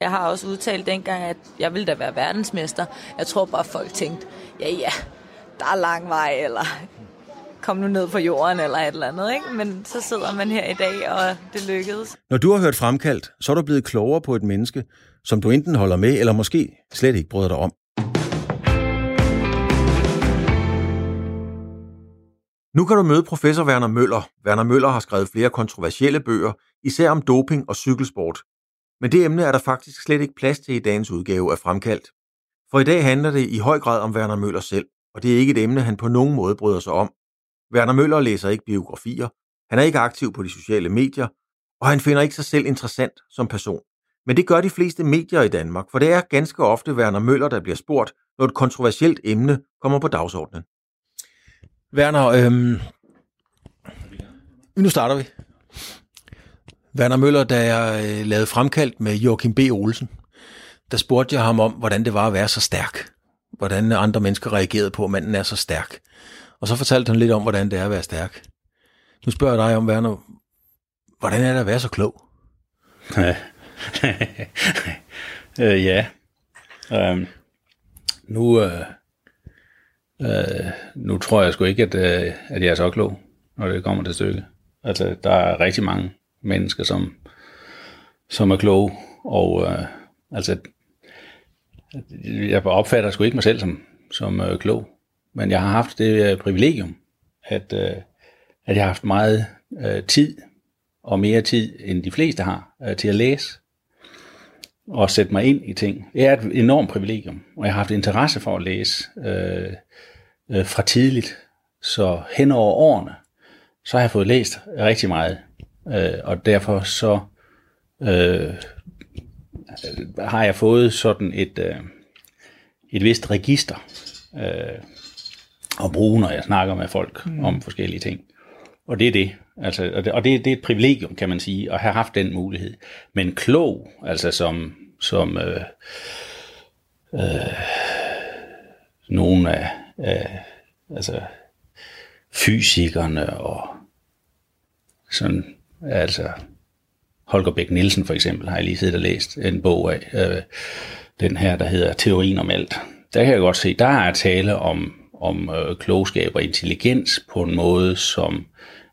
Jeg har også udtalt dengang, at jeg ville da være verdensmester. Jeg tror bare, folk tænkte, ja ja, der er lang vej, eller kom nu ned på jorden, eller et eller andet. Ikke? Men så sidder man her i dag, og det lykkedes. Når du har hørt Fremkaldt, så er du blevet klogere på et menneske, som du enten holder med, eller måske slet ikke bryder dig om. Nu kan du møde professor Werner Møller. Werner Møller har skrevet flere kontroversielle bøger, især om doping og cykelsport. Men det emne er der faktisk slet ikke plads til i dagens udgave af Fremkaldt. For i dag handler det i høj grad om Werner Møller selv, og det er ikke et emne, han på nogen måde bryder sig om. Werner Møller læser ikke biografier, han er ikke aktiv på de sociale medier, og han finder ikke sig selv interessant som person. Men det gør de fleste medier i Danmark, for det er ganske ofte Werner Møller, der bliver spurgt, når et kontroversielt emne kommer på dagsordenen. Werner, øhm, nu starter vi. Werner Møller, da jeg øh, lavede fremkaldt med Joachim B. Olsen, der spurgte jeg ham om, hvordan det var at være så stærk. Hvordan andre mennesker reagerede på, at manden er så stærk. Og så fortalte han lidt om, hvordan det er at være stærk. Nu spørger jeg dig om, Werner, hvordan er det at være så klog? øh, ja. Um, nu, øh, øh, nu tror jeg sgu ikke, at, øh, at jeg er så klog, når det kommer til stykket. Altså, der er rigtig mange mennesker, som, som er kloge, og øh, altså, jeg opfatter sgu ikke mig selv som, som øh, klog, men jeg har haft det øh, privilegium, at, øh, at jeg har haft meget øh, tid, og mere tid end de fleste har, øh, til at læse og sætte mig ind i ting. Det er et enormt privilegium, og jeg har haft interesse for at læse øh, øh, fra tidligt. Så hen over årene, så har jeg fået læst rigtig meget, øh, og derfor så øh, har jeg fået sådan et, øh, et vist register øh, at bruge, når jeg snakker med folk mm. om forskellige ting. Og det er det. Altså, og det, og det, det er et privilegium, kan man sige, at have haft den mulighed. Men klog, altså som, som øh, øh, nogle af, af altså, fysikerne og sådan, altså Holger Bæk Nielsen for eksempel, har jeg lige siddet og læst en bog af, øh, den her, der hedder Teorien om alt. Der kan jeg godt se, der er tale om, om øh, klogskab og intelligens på en måde, som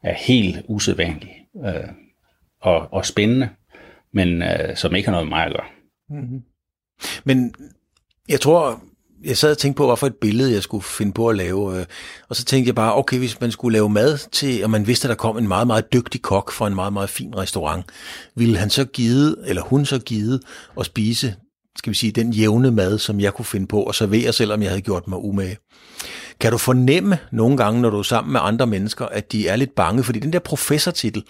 er helt usædvanlig øh, og, og spændende, men øh, som ikke har noget med mig at gøre. Mm-hmm. Men jeg tror, jeg sad og tænkte på, hvad for et billede jeg skulle finde på at lave. Øh. Og så tænkte jeg bare, okay, hvis man skulle lave mad til, og man vidste, at der kom en meget, meget dygtig kok fra en meget, meget fin restaurant, ville han så give, eller hun så give at spise, skal vi sige, den jævne mad, som jeg kunne finde på at servere, selvom jeg havde gjort mig umage. Kan du fornemme nogle gange, når du er sammen med andre mennesker, at de er lidt bange? Fordi den der professortitel,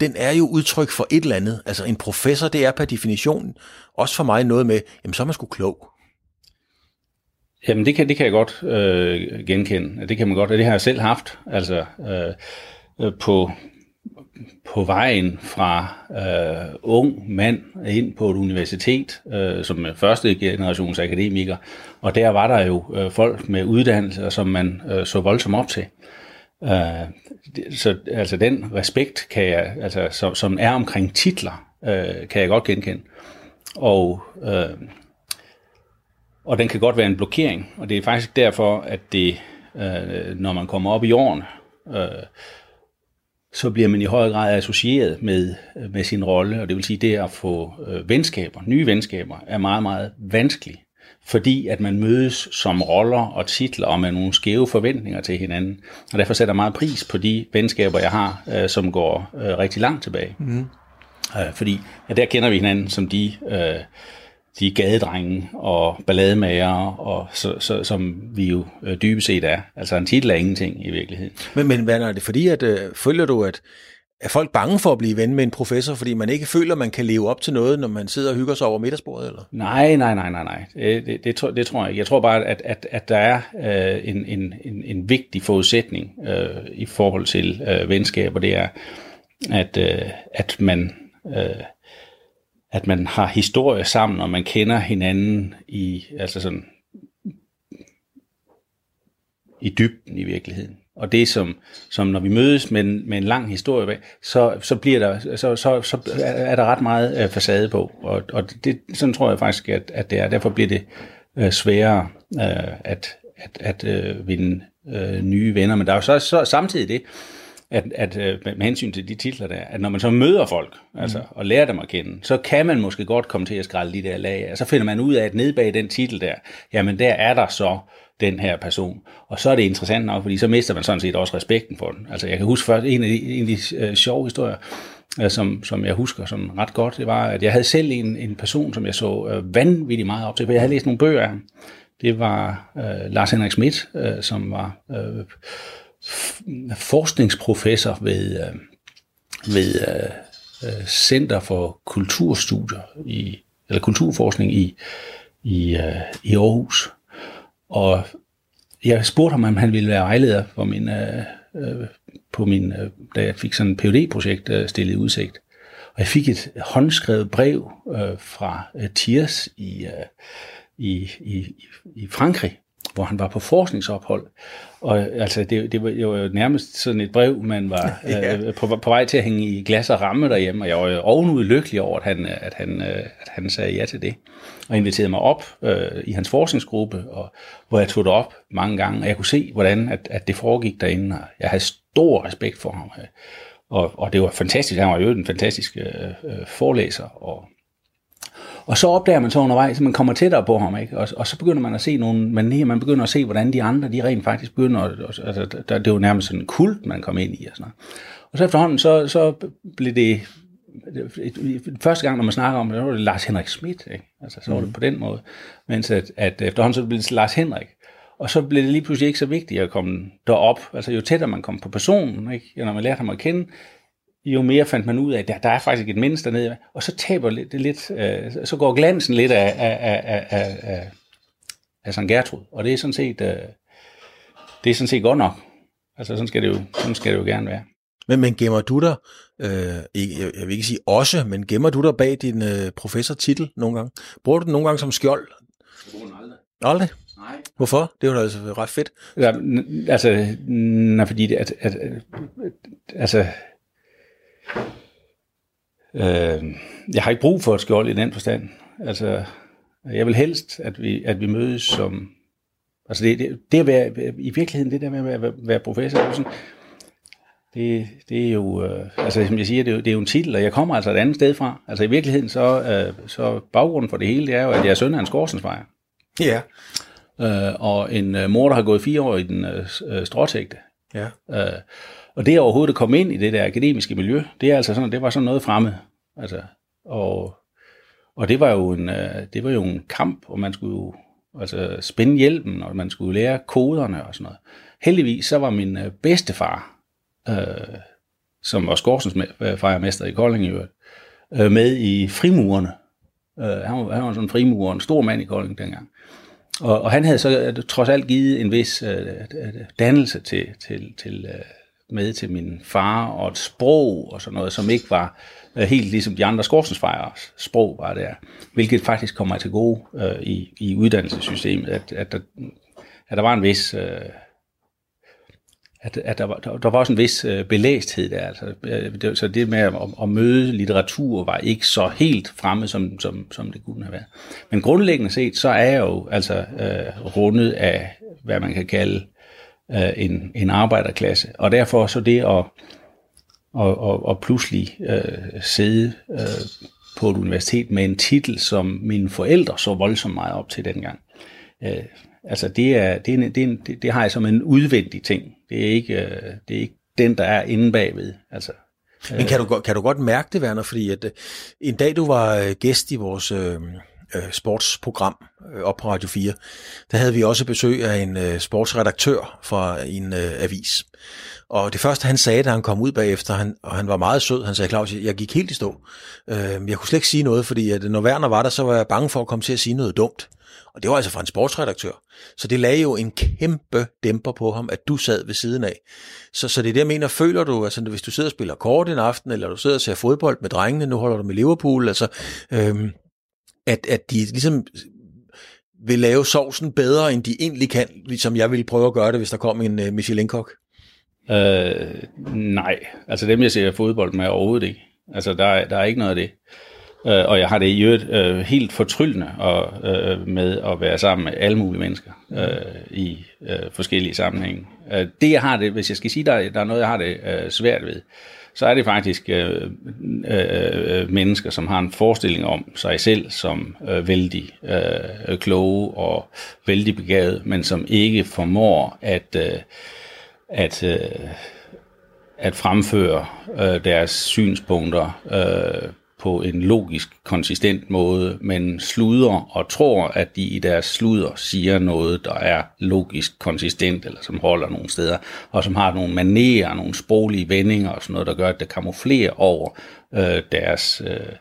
den er jo udtryk for et eller andet. Altså en professor, det er per definition også for mig noget med, jamen så er man sgu klog. Jamen det kan, det kan jeg godt øh, genkende. Det kan man godt, og det har jeg selv haft. Altså øh, øh på, på vejen fra øh, ung mand ind på et universitet øh, som første generations akademiker, og der var der jo øh, folk med uddannelse, som man øh, så voldsomt op til. Øh, så altså den respekt, kan jeg, altså, som, som er omkring titler, øh, kan jeg godt genkende. Og, øh, og den kan godt være en blokering, og det er faktisk derfor, at det, øh, når man kommer op i årene, øh, så bliver man i høj grad associeret med, med sin rolle, og det vil sige, det at få øh, venskaber, nye venskaber, er meget, meget vanskeligt, fordi at man mødes som roller og titler og med nogle skæve forventninger til hinanden. Og derfor sætter jeg meget pris på de venskaber, jeg har, øh, som går øh, rigtig langt tilbage. Mm. Øh, fordi ja, der kender vi hinanden som de... Øh, de gadedrenge og ballademager, og så, så, som vi jo øh, dybest set er. Altså en titel er ingenting i virkeligheden. Men, men hvad er det fordi, at øh, følger du, at, er folk bange for at blive ven med en professor, fordi man ikke føler, man kan leve op til noget, når man sidder og hygger sig over middagsbordet? Eller? Nej, nej, nej, nej, nej. Det, det, det, tror, det tror jeg ikke. Jeg tror bare, at, at, at der er øh, en, en, en, en vigtig forudsætning øh, i forhold til øh, venskab, og det er, at, øh, at man... Øh, at man har historie sammen, og man kender hinanden i, altså sådan, i dybden i virkeligheden. Og det som, som når vi mødes med en, med en lang historie bag, så, så, bliver der, så, så, så er der ret meget øh, facade på. Og, og det, sådan tror jeg faktisk, at, at det er. Derfor bliver det øh, sværere øh, at, at, at øh, vinde øh, nye venner. Men der er jo så, så samtidig det, at, at øh, med hensyn til de titler der, at når man så møder folk, altså, og lærer dem at kende, så kan man måske godt komme til at skrælle de der lag og så finder man ud af, at nede bag den titel der, jamen der er der så den her person. Og så er det interessant nok, fordi så mister man sådan set også respekten for den. Altså jeg kan huske først, en af de, en af de uh, sjove historier, uh, som, som jeg husker som ret godt, det var, at jeg havde selv en, en person, som jeg så uh, vanvittigt meget op til, for jeg havde læst nogle bøger af ham. Det var uh, Lars Henrik Schmidt, uh, som var uh, forskningsprofessor ved, øh, ved øh, øh, Center for Kulturstudier, i, eller kulturforskning i, i, øh, i Aarhus. Og jeg spurgte ham, om han ville være vejleder for min, øh, øh, på min, øh, da jeg fik sådan et phd projekt øh, stillet i udsigt. Og jeg fik et håndskrevet brev øh, fra øh, Thiers i, øh, i, i, i Frankrig, hvor han var på forskningsophold. Og altså, det, det, var, det var jo nærmest sådan et brev, man var ja. øh, på, på vej til at hænge i glas og ramme derhjemme, og jeg var ovenud lykkelig over, at han, at, han, øh, at han sagde ja til det, og inviterede mig op øh, i hans forskningsgruppe, og, hvor jeg tog det op mange gange, og jeg kunne se, hvordan at, at det foregik derinde, og jeg havde stor respekt for ham, og, og det var fantastisk, han var jo en fantastisk øh, øh forelæser, og og så opdager man så undervejs, at man kommer tættere på ham, ikke? Og, og så begynder man at se nogle manier, man begynder at se, hvordan de andre, de rent faktisk begynder, at, altså, der, det er jo nærmest sådan en kult, man kommer ind i, og sådan noget. Og så efterhånden, så, så blev det, første gang, når man snakker om det, så var det Lars Henrik Schmidt, ikke? Altså, så var det mm. på den måde. Mens at, at efterhånden, så blev det Lars Henrik. Og så blev det lige pludselig ikke så vigtigt at komme derop. Altså jo tættere man kom på personen, ikke? når man lærte ham at kende, jo mere fandt man ud af, at der, der er faktisk et menneske dernede, og så taber det lidt, øh, så går glansen lidt af, af, af, af, af, af Sankt Gertrud, og det er sådan set, øh, det er sådan set godt nok. Altså sådan skal det jo, sådan skal det jo gerne være. Men, men gemmer du dig, øh, ikke, jeg, jeg vil ikke sige også, men gemmer du dig bag din øh, professortitel nogle gange? Bruger du den nogle gange som skjold? Jeg bruger den aldrig. Aldrig? Nej. Hvorfor? Det var da altså ret fedt. Ja, altså, nej, fordi det, at, at, at, altså, Øh, jeg har ikke brug for et skjold i den forstand. Altså, jeg vil helst, at vi, at vi mødes som... Altså, det, det, det at være, i virkeligheden, det der med at være, være professor, det er, sådan, det, det er jo, øh, altså som jeg siger, det er, jo, det er jo en titel, og jeg kommer altså et andet sted fra. Altså i virkeligheden, så, øh, så baggrunden for det hele, det er jo, at jeg er søn af en scorsensfejr. Ja. Øh, og en øh, mor, der har gået fire år i den øh, øh stråtægte. Ja. Øh, og det overhovedet at komme ind i det der akademiske miljø, det er altså sådan, det var sådan noget fremmed. Altså, og, og det var jo en, øh, det var jo en kamp, og man skulle jo altså, spænde hjælpen, og man skulle lære koderne og sådan noget. Heldigvis så var min øh, bedstefar, øh, som var skorstensfejermester øh, i Kolding i øvrigt, øh, med i frimurerne. Øh, han, var, han var sådan en frimurer, en stor mand i Kolding dengang. Og, og han havde så øh, trods alt givet en vis øh, dannelse til, til, til, øh, med til min far, og et sprog og sådan noget, som ikke var øh, helt ligesom de andre skorstensfejers sprog var der, hvilket faktisk kommer til gode øh, i, i uddannelsessystemet, at, at, der, at der var en vis... Øh, at, at der, var, der, der var også en vis øh, belæsthed der. Altså, øh, det, så det med at, at møde litteratur var ikke så helt fremme, som, som, som det kunne have været. Men grundlæggende set, så er jeg jo altså øh, rundet af, hvad man kan kalde øh, en, en arbejderklasse. Og derfor så det at og, og, og pludselig øh, sidde øh, på et universitet med en titel, som mine forældre så voldsomt meget op til dengang. Øh, altså det, er, det, er, det, er, det, det har jeg som en udvendig ting. Det er ikke, øh, det er ikke den, der er inde bagved. Altså, Men kan du, kan du godt mærke det, Werner? Fordi at, øh, en dag du var øh, gæst i vores, øh, øh, sportsprogram øh, op på Radio 4, der havde vi også besøg af en øh, sportsredaktør fra en øh, avis. Og det første, han sagde, da han kom ud bagefter, han, og han var meget sød, han sagde, Claus, jeg gik helt i stå. Øh, jeg kunne slet ikke sige noget, fordi at når Werner var der, så var jeg bange for at komme til at sige noget dumt. Og det var altså fra en sportsredaktør. Så det lagde jo en kæmpe dæmper på ham, at du sad ved siden af. Så, så det er det, jeg mener, føler du, altså hvis du sidder og spiller kort en aften, eller du sidder og ser fodbold med drengene, nu holder du med Liverpool, altså, øhm, at, at de ligesom vil lave sovsen bedre, end de egentlig kan, ligesom jeg ville prøve at gøre det, hvis der kom en uh, Michelin-kok? Øh, nej, altså dem, jeg ser fodbold med, overhovedet ikke. Altså, der, der er ikke noget af det. Øh, og jeg har det i øvrigt øh, helt fortryllende og, øh, med at være sammen med alle mulige mennesker øh, i øh, forskellige sammenhænge. Øh, det jeg har det, hvis jeg skal sige, der, der er noget, jeg har det øh, svært ved, så er det faktisk øh, øh, øh, mennesker, som har en forestilling om sig selv som øh, vældig øh, kloge og vældig begavet, men som ikke formår at, øh, at, øh, at fremføre øh, deres synspunkter øh, på en logisk, konsistent måde, men sluder og tror, at de i deres sluder siger noget, der er logisk konsistent, eller som holder nogle steder, og som har nogle manerer, nogle sproglige vendinger og sådan noget, der gør, at det kamuflerer over øh, deres... Øh,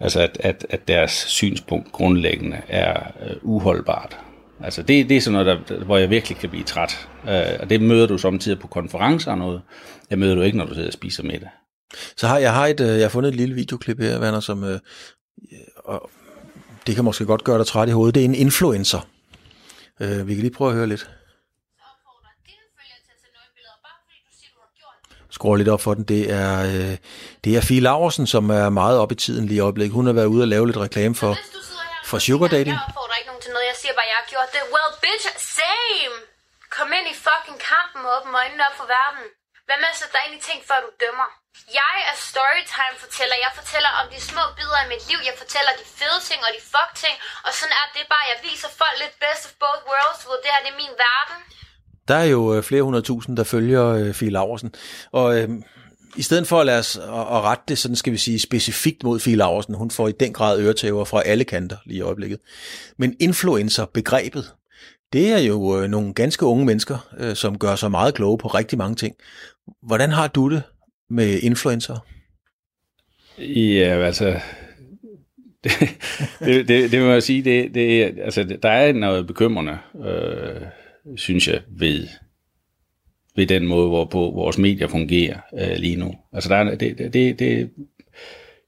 altså at, at, at deres synspunkt grundlæggende er øh, uholdbart. Altså det, det er sådan noget, der, hvor jeg virkelig kan blive træt. Øh, og det møder du samtidig på konferencer og noget. Det møder du ikke, når du sidder og spiser middag. Så har jeg har et, øh, jeg har fundet et lille videoklip her, Werner, som øh, og det kan måske godt gøre dig træt i hovedet. Det er en influencer. Øh, vi kan lige prøve at høre lidt. Skruer lidt op for den. Det er, øh, det er Fie Laversen, som er meget op i tiden lige i øjeblikket. Hun har været ude og lave lidt reklame for, for sugar dating. Jeg opfordrer ikke nogen til noget. Jeg siger bare, jeg har gjort det. Well, bitch, same! Kom ind i fucking kampen og åbne øjnene op for verden. Hvad med at sætte dig ind i ting, før du dømmer? Jeg er storytime-fortæller. Jeg fortæller om de små bidder i mit liv. Jeg fortæller de fede ting og de fuck ting. Og sådan er det bare. Jeg viser folk lidt best of both worlds. Hvor det her det er min verden. Der er jo øh, flere hundredtusind, der følger øh, Fie Laversen. Og øh, i stedet for at lade os at, at rette det, sådan skal vi sige, specifikt mod Fie Laversen, hun får i den grad øretæver fra alle kanter lige i øjeblikket. Men influencer-begrebet, det er jo øh, nogle ganske unge mennesker, øh, som gør sig meget kloge på rigtig mange ting. Hvordan har du det med influencer? Ja, øh, altså, det, det, det, det må jeg sige, det, det, altså, der er noget bekymrende, øh, synes jeg, ved, ved den måde, hvorpå vores medier fungerer øh, lige nu. Altså, der er, det, det, det,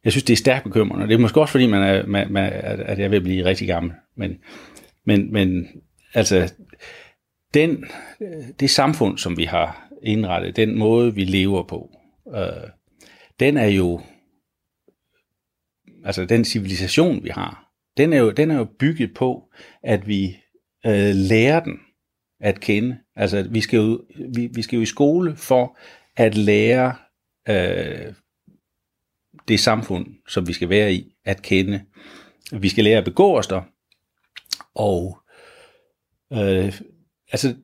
jeg synes, det er stærkt bekymrende. Det er måske også, fordi man er, man, man, at jeg vil blive rigtig gammel. Men, men, men altså, den, det samfund, som vi har indrettet, den måde, vi lever på, øh, den er jo, altså den civilisation, vi har, den er jo, den er jo bygget på, at vi øh, lærer den at kende. Altså, vi skal, jo, vi, vi skal jo i skole for at lære øh, det samfund, som vi skal være i, at kende. Vi skal lære at begå os der. Og øh, altså,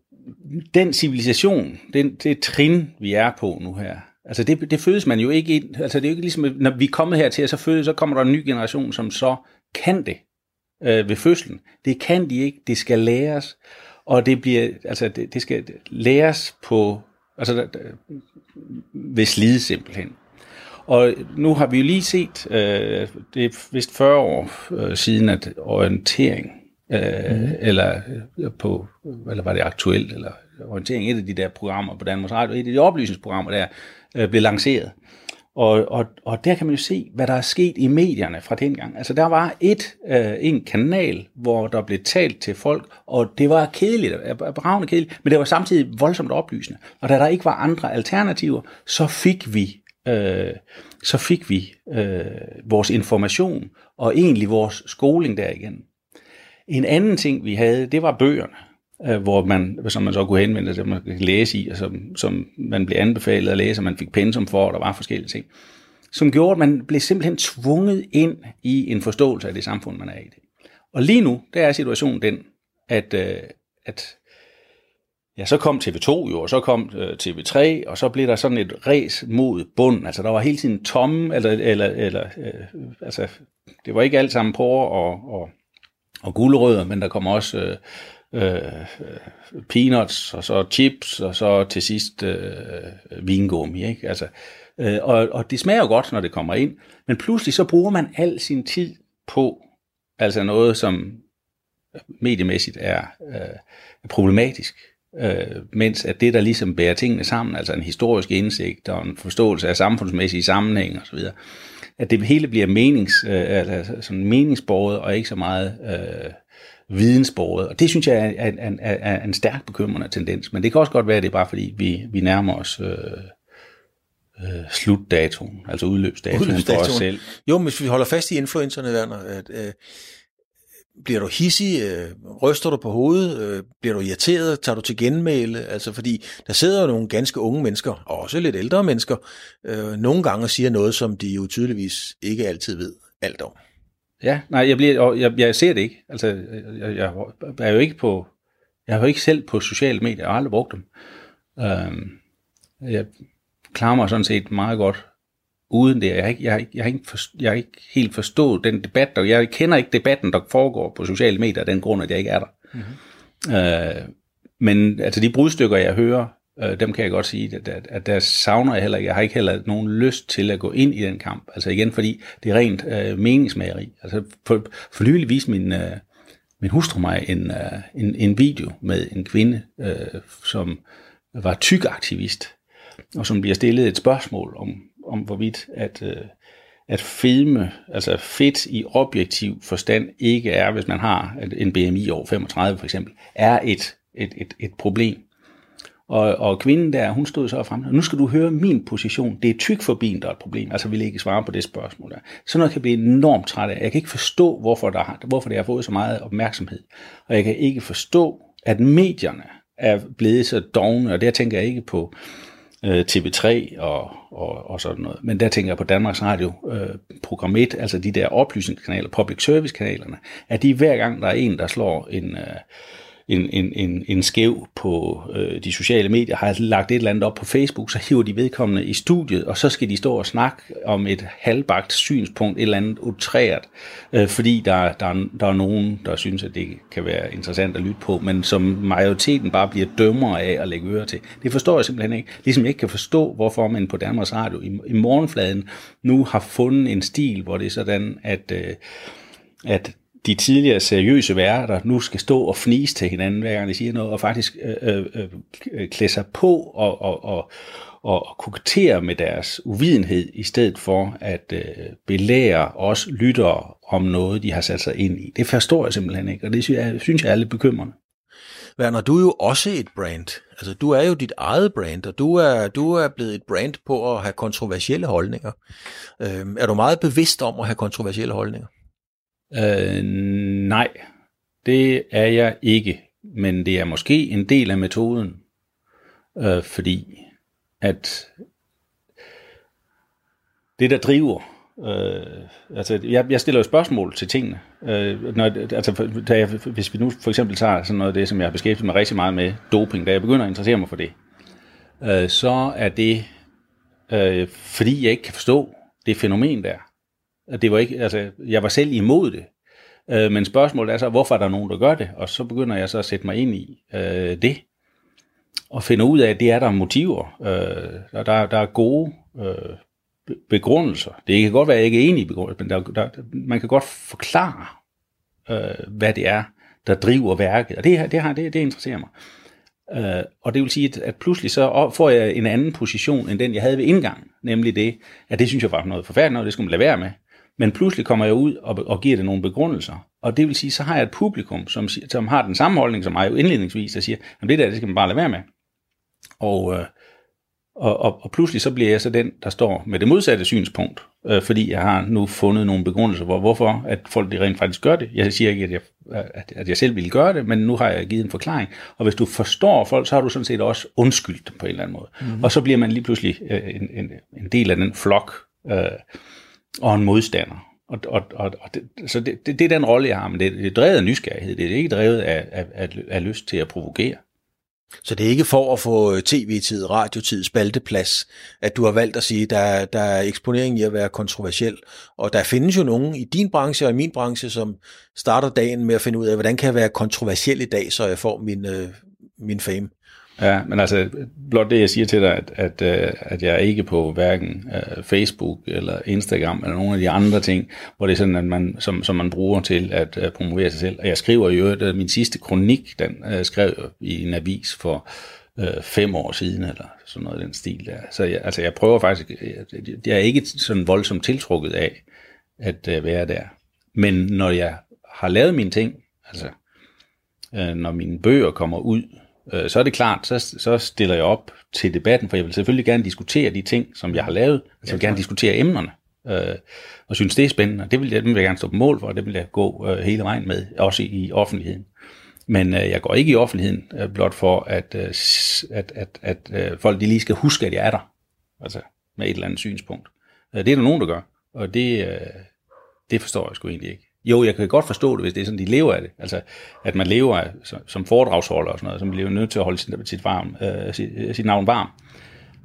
den civilisation, den, det trin, vi er på nu her, altså det, det føles man jo ikke ind. Altså det er jo ikke ligesom, når vi er kommet hertil, så, føles, så kommer der en ny generation, som så kan det øh, ved fødslen. Det kan de ikke, det skal læres, og det bliver, altså det, det skal læres på, altså der, ved slide simpelthen. Og nu har vi jo lige set, øh, det er vist 40 år øh, siden, at orientering øh, mm. eller øh, på, eller var det aktuelt, eller orientering, et af de der programmer på Danmarks Radio, et af de oplysningsprogrammer der, øh, blev lanceret. Og, og, og der kan man jo se, hvad der er sket i medierne fra dengang. Altså der var et øh, en kanal, hvor der blev talt til folk, og det var kedeligt, øh, øh, bravende kedeligt, men det var samtidig voldsomt oplysende. Og da der ikke var andre alternativer, så fik vi øh, så fik vi øh, vores information og egentlig vores skoling derigen. En anden ting, vi havde, det var bøgerne, Øh, hvor man, som man så kunne henvende sig, man kan læse i, og som, som man blev anbefalet at læse, og man fik pensum for, og der var forskellige ting, som gjorde, at man blev simpelthen tvunget ind i en forståelse af det samfund, man er i. Og lige nu, der er situationen den, at, øh, at ja, så kom TV2 jo, og så kom øh, TV3, og så blev der sådan et ræs mod bund. Altså, der var hele tiden tomme, eller, eller, eller øh, altså, det var ikke alt sammen porre og, og, og gulerødder, men der kom også øh, Øh, øh, peanuts, og så chips, og så til sidst øh, vingummi, ikke? Altså, øh, og, og det smager jo godt, når det kommer ind, men pludselig så bruger man al sin tid på altså noget, som mediemæssigt er, øh, problematisk. Øh, mens at det, der ligesom bærer tingene sammen, altså en historisk indsigt og en forståelse af samfundsmæssige sammenhæng osv., at det hele bliver menings, øh, altså sådan meningsbordet og ikke så meget øh, vidensborget. Og det synes jeg er, er, er, er en stærk bekymrende tendens. Men det kan også godt være, at det er bare fordi, vi, vi nærmer os øh, øh, slutdatoen, altså udløbsdatoen, udløbsdatoen for os selv. Jo, men hvis vi holder fast i influencerne, Werner, at, øh, bliver du hissig, øh, ryster du på hovedet, øh, bliver du irriteret, tager du til genmæle, altså fordi der sidder jo nogle ganske unge mennesker, og også lidt ældre mennesker, øh, nogle gange og siger noget, som de jo tydeligvis ikke altid ved alt om. Ja, nej, jeg, bliver, jeg, jeg ser det ikke. Altså, jeg, jeg, er jo ikke på, jeg er jo ikke selv på sociale medier, jeg har aldrig brugt dem. Øhm, jeg klarer mig sådan set meget godt uden det. Jeg har ikke, jeg har ikke, jeg har ikke, forstået, jeg har ikke helt forstået den debat, der, jeg kender ikke debatten, der foregår på sociale medier, af den grund, at jeg ikke er der. Mm-hmm. Øh, men altså de brudstykker, jeg hører, øh, dem kan jeg godt sige, at, at, at der savner jeg heller ikke. Jeg har ikke heller nogen lyst til at gå ind i den kamp. Altså igen, fordi det er rent øh, meningsmageri. Altså for, for nylig viste min, øh, min hustru mig en, øh, en, en video med en kvinde, øh, som var tyk aktivist, og som bliver stillet et spørgsmål om, om hvorvidt at, øh, at filme, altså fedt i objektiv forstand, ikke er, hvis man har en BMI over 35 for eksempel, er et, et, et, et problem. Og, og kvinden der, hun stod så frem, nu skal du høre min position. Det er tykfobien, der er et problem. Altså vil ikke svare på det spørgsmål der. Sådan noget kan blive enormt træt af. Jeg kan ikke forstå, hvorfor, der, hvorfor det har fået så meget opmærksomhed. Og jeg kan ikke forstå, at medierne er blevet så dogne, og der tænker jeg ikke på øh, TV3 og, og, og sådan noget. Men der tænker jeg på Danmarks Radio, øh, program 1, altså de der oplysningskanaler, public service kanalerne, at de hver gang der er en, der slår en, øh, en, en, en, en skæv på øh, de sociale medier, har lagt et eller andet op på Facebook, så hiver de vedkommende i studiet, og så skal de stå og snakke om et halvbagt synspunkt, et eller andet utræret, øh, fordi der, der, der er nogen, der synes, at det kan være interessant at lytte på, men som majoriteten bare bliver dømmer af at lægge øre til. Det forstår jeg simpelthen ikke. Ligesom jeg ikke kan forstå, hvorfor man på Danmarks Radio i, i morgenfladen nu har fundet en stil, hvor det er sådan, at, øh, at de tidligere seriøse værter nu skal stå og fnise til hinanden, hver gang de siger noget, og faktisk øh, øh, øh klæde sig på og, og, og, og, og kokettere med deres uvidenhed, i stedet for at øh, belære os lyttere om noget, de har sat sig ind i. Det forstår jeg simpelthen ikke, og det synes jeg, synes jeg er lidt bekymrende. Werner, du er jo også et brand. Altså, du er jo dit eget brand, og du er, du er blevet et brand på at have kontroversielle holdninger. Øhm, er du meget bevidst om at have kontroversielle holdninger? Øh, nej, det er jeg ikke. Men det er måske en del af metoden. Øh, fordi at det, der driver Øh, altså, jeg, jeg stiller jo spørgsmål til tingene. Øh, når, altså, da jeg, hvis vi nu for eksempel tager sådan noget af det, som jeg har beskæftiget mig rigtig meget med, doping, da jeg begynder at interessere mig for det, øh, så er det, øh, fordi jeg ikke kan forstå det fænomen der. Det var ikke, altså, jeg var selv imod det. Øh, men spørgsmålet er så, hvorfor er der nogen, der gør det? Og så begynder jeg så at sætte mig ind i øh, det. Og finde ud af, at det er der motiver. Øh, og der, der er gode øh, begrundelser. Det kan godt være, at jeg ikke er enig i begrundelser, men der, der, man kan godt forklare, øh, hvad det er, der driver værket. Og det, det, har, det, det interesserer mig. Øh, og det vil sige, at pludselig så får jeg en anden position, end den jeg havde ved indgangen. Nemlig det, at det synes jeg var noget forfærdeligt, og det skulle man lade være med. Men pludselig kommer jeg ud og, og giver det nogle begrundelser. Og det vil sige, så har jeg et publikum, som, som har den samme holdning som mig jo indledningsvis, der siger, at det der, det skal man bare lade være med. Og, øh, og, og, og pludselig så bliver jeg så den, der står med det modsatte synspunkt, øh, fordi jeg har nu fundet nogle begrundelser, hvor, hvorfor at folk de rent faktisk gør det. Jeg siger ikke, at jeg, at, at jeg selv ville gøre det, men nu har jeg givet en forklaring. Og hvis du forstår folk, så har du sådan set også undskyldt dem på en eller anden måde. Mm-hmm. Og så bliver man lige pludselig øh, en, en, en del af den flok, øh, og en modstander. Og, og, og, og det, så det, det, det er den rolle, jeg har, men det, det er drevet af nysgerrighed, det er ikke drevet af, af, af, af lyst til at provokere. Så det er ikke for at få øh, tv-tid, radiotid, spalteplads, at du har valgt at sige, der, der er eksponering i at være kontroversiel. Og der findes jo nogen i din branche og i min branche, som starter dagen med at finde ud af, hvordan kan jeg være kontroversiel i dag, så jeg får min, øh, min fame. Ja, men altså, blot det jeg siger til dig, at, at, øh, at jeg er ikke på hverken uh, Facebook eller Instagram eller nogle af de andre ting, hvor det er sådan, at man, som, som man bruger til at uh, promovere sig selv. Og jeg skriver jo, at min sidste kronik, den uh, skrev jeg i en avis for uh, fem år siden, eller sådan noget i den stil der. Så jeg, altså, jeg prøver faktisk, jeg, jeg er ikke sådan voldsomt tiltrukket af at uh, være der. Men når jeg har lavet mine ting, altså uh, når mine bøger kommer ud, øh, så er det klart, så, så stiller jeg op til debatten, for jeg vil selvfølgelig gerne diskutere de ting, som jeg har lavet. Altså, jeg vil gerne diskutere emnerne, øh, og synes, det er spændende. Det vil jeg, det vil jeg gerne stå på mål for, og det vil jeg gå øh, hele vejen med, også i, i offentligheden. Men øh, jeg går ikke i offentligheden øh, blot for, at, øh, at, at, at øh, folk de lige skal huske, at jeg er der. Altså med et eller andet synspunkt. Øh, det er der nogen, der gør, og det, øh, det forstår jeg sgu egentlig ikke. Jo, jeg kan godt forstå det, hvis det er sådan, de lever af det. Altså, at man lever af, som foredragsholder og sådan noget, som bliver nødt til at holde sit, sit, varm, øh, sit, sit navn varm.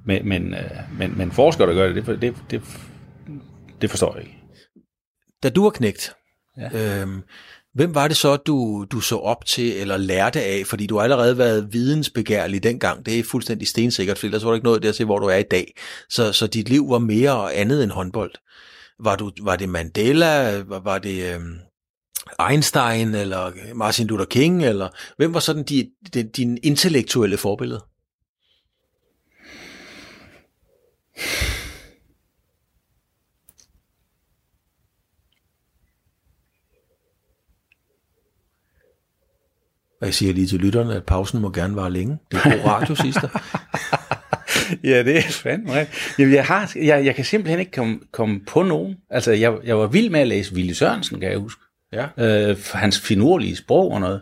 Men, men, øh, men, men forskere, der gør det, det, det, det, det forstår jeg ikke. Da du var knægt, ja. øhm, hvem var det så, du, du så op til eller lærte af? Fordi du har allerede været vidensbegærlig dengang. Det er fuldstændig stensikkert, for ellers var der ikke noget der til, hvor du er i dag. Så, så dit liv var mere og andet end håndbold. Var, du, var det Mandela? Var, var det øh, Einstein? Eller Martin Luther King? Eller hvem var sådan de, de, din intellektuelle forbillede? Og jeg siger lige til lytterne, at pausen må gerne vare længe. Det er god radio, sidste. ja, det er fandme rigtigt. Jamen, jeg, har, jeg, jeg kan simpelthen ikke komme, komme på nogen. Altså, jeg, jeg var vild med at læse Ville Sørensen, kan jeg huske. Ja. Øh, for hans finurlige sprog og noget.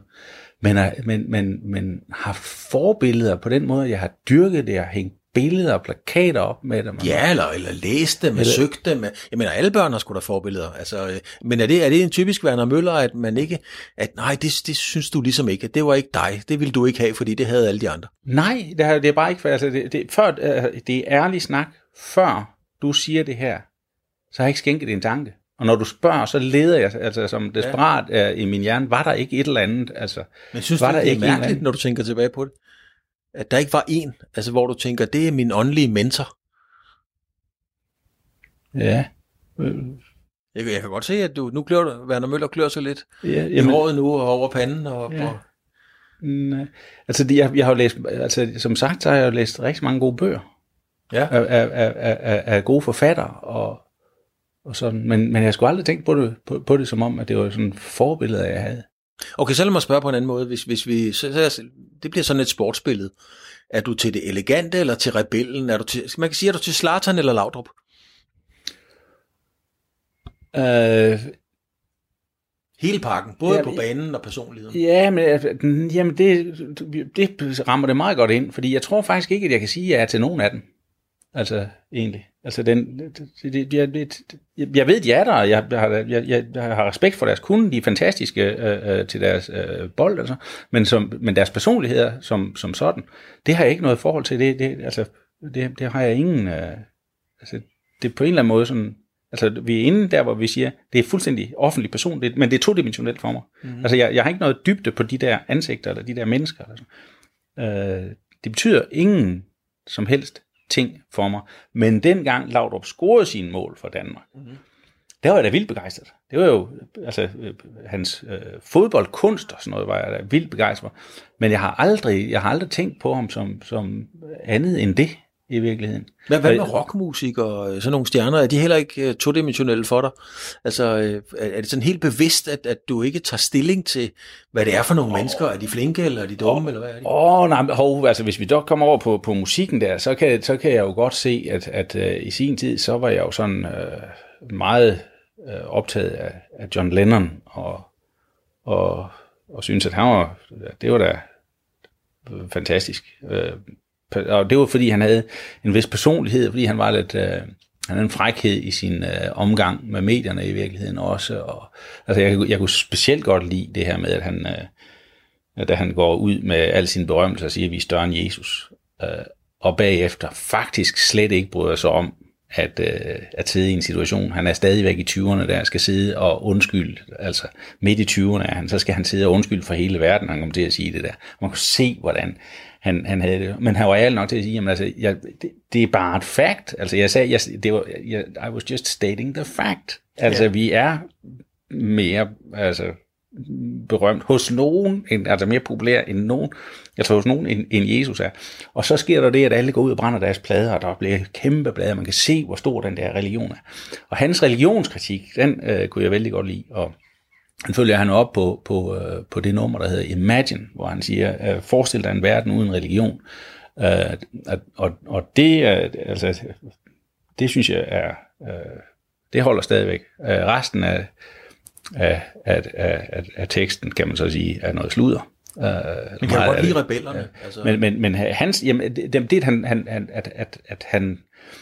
Men, men, men, men har forbilleder på den måde, jeg har dyrket det, jeg har hængt billeder og plakater op med dem. Ja, eller, eller læst dem, eller søgt dem. Jeg mener, alle børn har sgu da forbilleder. Altså, øh, men er det, er det en typisk Werner Møller, at man ikke, at nej, det, det synes du ligesom ikke, at det var ikke dig, det ville du ikke have, fordi det havde alle de andre. Nej, det er, det er bare ikke, altså, det, det, før, øh, det er ærlig snak, før du siger det her, så har jeg ikke skænket en tanke. Og når du spørger, så leder jeg altså som desperat ja. i min hjerne, var der ikke et eller andet? Altså, Men synes var du, der det er ikke mærkeligt, når du tænker tilbage på det? At der ikke var en, altså hvor du tænker, det er min åndelige mentor. Ja. Jeg, jeg kan godt se, at du, nu klør Werner Møller klør sig lidt ja i håret nu og over panden. Og, Ja. og, Nej. Altså, jeg, jeg har jo læst, altså, som sagt, så har jeg jo læst rigtig mange gode bøger ja. af, af, af, af, af gode forfattere, og, og sådan, men, men jeg skulle aldrig tænke på det, på, på det som om, at det var sådan forbillede, jeg havde. Okay, så lad mig spørge på en anden måde. Hvis, hvis vi, så, så, det bliver sådan et sportsbillede. Er du til det elegante eller til rebellen? Er du til, man kan sige, er du til Slatern eller Laudrup? Øh, Hele pakken, både Ja, på banen og personligheden. ja, men jamen det, det rammer det meget godt ind, fordi jeg tror faktisk ikke, at jeg kan sige, at jeg er til nogen af dem. Altså, egentlig. Altså, den, det, det, jeg, det, jeg, ved, de er der, og jeg, jeg, har, jeg, jeg, jeg har respekt for deres kunde, de er fantastiske øh, øh, til deres øh, bold, altså. men, som, men deres personligheder som, som sådan, det har jeg ikke noget forhold til. Det, det, altså, det, det har jeg ingen... Øh, altså, det er på en eller anden måde sådan... Altså, vi er inde der, hvor vi siger, det er fuldstændig offentlig person, det, men det er todimensionelt for mig. Mm-hmm. Altså, jeg, jeg har ikke noget dybde på de der ansigter, eller de der mennesker. Eller sådan. Øh, det betyder ingen som helst ting for mig. Men dengang Laudrup scorede sine mål for Danmark, mm-hmm. der var jeg da vildt begejstret. Det var jo, altså, øh, hans øh, fodboldkunst og sådan noget, var jeg da vildt begejstret. Men jeg har aldrig, jeg har aldrig tænkt på ham som, som andet end det, i virkeligheden. Hvad, hvad med rockmusik og øh, sådan nogle stjerner? Er de heller ikke uh, todimensionelle for dig? Altså, øh, er det sådan helt bevidst, at, at du ikke tager stilling til, hvad det er for nogle oh. mennesker? Er de flinke, eller er de dumme, oh. eller hvad er de? Åh, oh, nej, hov, altså hvis vi dog kommer over på, på musikken der, så kan, så kan jeg jo godt se, at, at uh, i sin tid, så var jeg jo sådan uh, meget uh, optaget af, af John Lennon, og, og, og synes, at han var, det var da fantastisk. Uh, og det var fordi, han havde en vis personlighed, fordi han var lidt... øh, han havde en frækhed i sin øh, omgang med medierne i virkeligheden også. Og, altså jeg, jeg kunne specielt godt lide det her med, at han, øh, da han går ud med al sin berømmelse og siger, at vi er større end Jesus. Øh, og bagefter faktisk slet ikke bryder sig om at, øh, at sidde i en situation. Han er stadigvæk i 20'erne, der skal sidde og undskylde, altså midt i 20'erne er han, så skal han sidde og undskylde for hele verden, han kommer til at sige det der. Man kan se, hvordan han, han havde det. Men han var ærlig nok til at sige, jamen altså, jeg, det, det, er bare et fact. Altså jeg sagde, jeg, det var, jeg, I was just stating the fact. Altså ja. vi er mere, altså berømt hos nogen, end, altså mere populær end nogen, tror hos nogen, end, end Jesus er. Og så sker der det, at alle går ud og brænder deres plader, og der bliver kæmpe plader, man kan se, hvor stor den der religion er. Og hans religionskritik, den øh, kunne jeg vældig godt lide, og han følger han op på, på, øh, på det nummer, der hedder Imagine, hvor han siger, øh, forestil dig en verden uden religion. Øh, og, og det, er, altså, det synes jeg er, øh, det holder stadigvæk. Øh, resten af, af, af, af, af teksten, kan man så sige, er noget sludder. Men kan godt lide rebellerne. Ja. Altså. Men, men, men hans, jamen, det, det, det han, han, han, at, at, at han,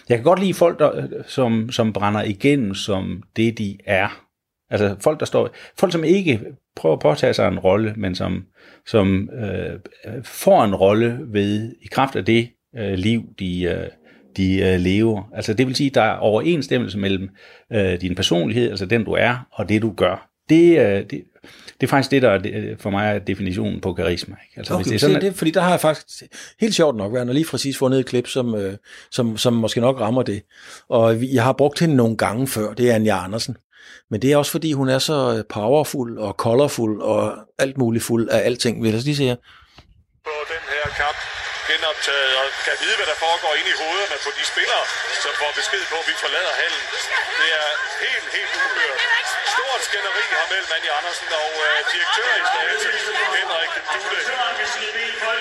jeg kan godt lide folk, der, som, som brænder igennem som det, de er. Altså folk, der står, folk, som ikke prøver at påtage sig en rolle, men som, som øh, får en rolle ved, i kraft af det øh, liv, de, øh, de øh, lever. Altså det vil sige, der er overensstemmelse mellem øh, din personlighed, altså den du er, og det du gør. Det, øh, det, det er faktisk det, der er, for mig er definitionen på karisma. Ikke? Altså, okay, hvis det er sådan, det, fordi der har jeg faktisk helt sjovt nok været lige præcis fundet et klip, som, øh, som, som måske nok rammer det. Og jeg har brugt hende nogle gange før, det er Anja Andersen. Men det er også fordi, hun er så øh, powerful og colorful og alt muligt fuld af alting, vil jeg lige sige. På den her kamp genoptaget og kan vide, hvad der foregår inde i hovederne på de spillere, som får besked på, at vi forlader hallen. Det er helt, helt uhørt. Stort skænderi har mellem Anja Andersen og øh, direktør i Slagelse, Henrik Dude.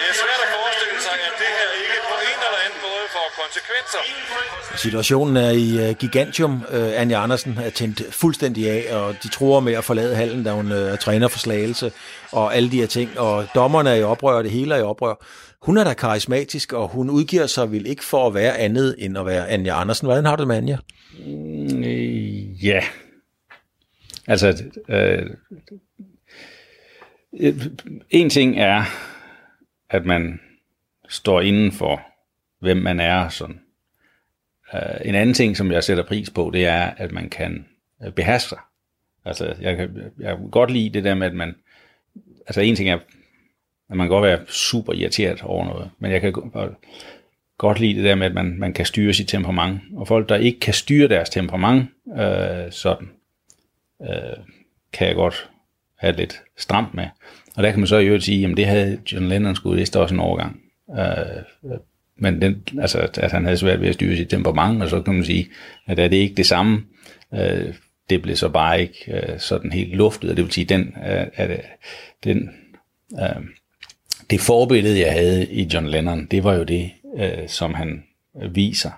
Det er svært at forestille sig, at det her ikke på en eller anden måde får konsekvenser. Situationen er i uh, gigantium. Uh, Anja Andersen er tændt fuldstændig af, og de tror med at forlade hallen, da hun uh, er træner for Slagelse, og alle de her ting. Og dommerne er i oprør, og det hele er i oprør. Hun er da karismatisk, og hun udgiver sig vel ikke for at være andet end at være Anja Andersen. Hvordan har du det med Anja? Mm, ja. Altså, øh, en ting er, at man står inden for, hvem man er. Sådan. Øh, en anden ting, som jeg sætter pris på, det er, at man kan øh, beherske sig. Altså, jeg kan, jeg kan godt lide det der med, at man... Altså, en ting er at man kan godt være super irriteret over noget, men jeg kan godt lide det der med, at man, man kan styre sit temperament. Og folk, der ikke kan styre deres temperament, øh, sådan, øh, kan jeg godt have lidt stramt med. Og der kan man så i øvrigt sige, at det havde John Lennon skulle vist også en overgang. Øh, men den, altså, at han havde svært ved at styre sit temperament, og så kan man sige, at er det ikke det samme, øh, det blev så bare ikke øh, sådan helt luftet, og det vil sige, den, øh, at, den øh, det forbillede, jeg havde i John Lennon, det var jo det, øh, som han viser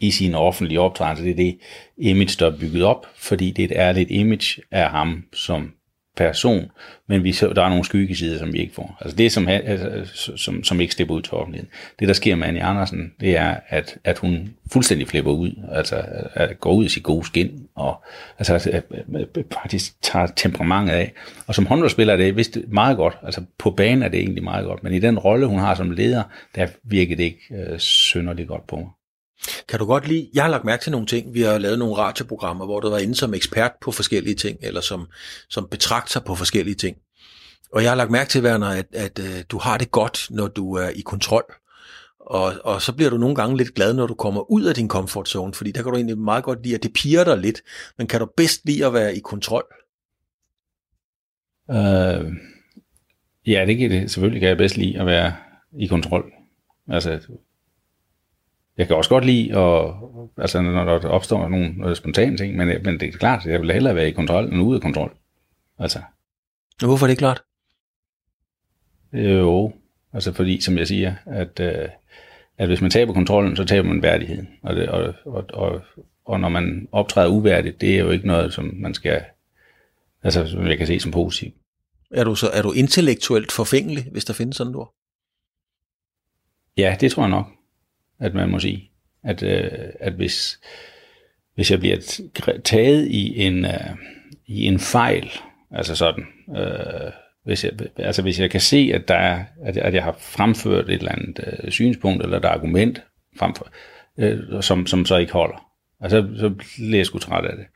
i sin offentlige optrædelse. Det er det image, der er bygget op, fordi det er et ærligt image af ham som person, men vi så, der er nogle skyggesider, som vi ikke får. Altså det, som, altså, som, som ikke slipper ud til offentligheden. Det, der sker med Anne Andersen, det er, at, at hun fuldstændig flipper ud, altså at går ud i sit gode skin, og altså, at, at, at, faktisk tager temperamentet af. Og som håndboldspiller er det vist meget godt, altså på banen er det egentlig meget godt, men i den rolle, hun har som leder, der virker det ikke øh, synderligt godt på mig. Kan du godt lide, jeg har lagt mærke til nogle ting, vi har lavet nogle radioprogrammer, hvor du var inde som ekspert på forskellige ting, eller som, som betragter på forskellige ting. Og jeg har lagt mærke til, Werner, at, at, at du har det godt, når du er i kontrol. Og, og så bliver du nogle gange lidt glad, når du kommer ud af din comfort zone, fordi der kan du egentlig meget godt lide, at det piger dig lidt. Men kan du bedst lide at være i kontrol? Uh, ja, det kan det. Selvfølgelig kan jeg bedst lide at være i kontrol. Altså, jeg kan også godt lide, og, altså, når der opstår nogle, nogle spontane ting, men, men det er klart, jeg vil hellere være i kontrol end ude af kontrol. Altså. Hvorfor er det klart? Jo, altså fordi, som jeg siger, at, øh, at hvis man taber kontrollen, så taber man værdigheden. Og, det, og, og, og, og når man optræder uværdigt, det er jo ikke noget, som man skal, altså som jeg kan se som positivt. Er du, så, er du intellektuelt forfængelig, hvis der findes sådan et ord? Ja, det tror jeg nok at man må sige. At, øh, at hvis, hvis jeg bliver taget i en, øh, i en fejl, altså sådan, øh, Hvis jeg, altså hvis jeg kan se, at, der er, at, at jeg har fremført et eller andet øh, synspunkt eller et argument, fremfor, øh, som, som så ikke holder, altså, så bliver jeg sgu træt af det.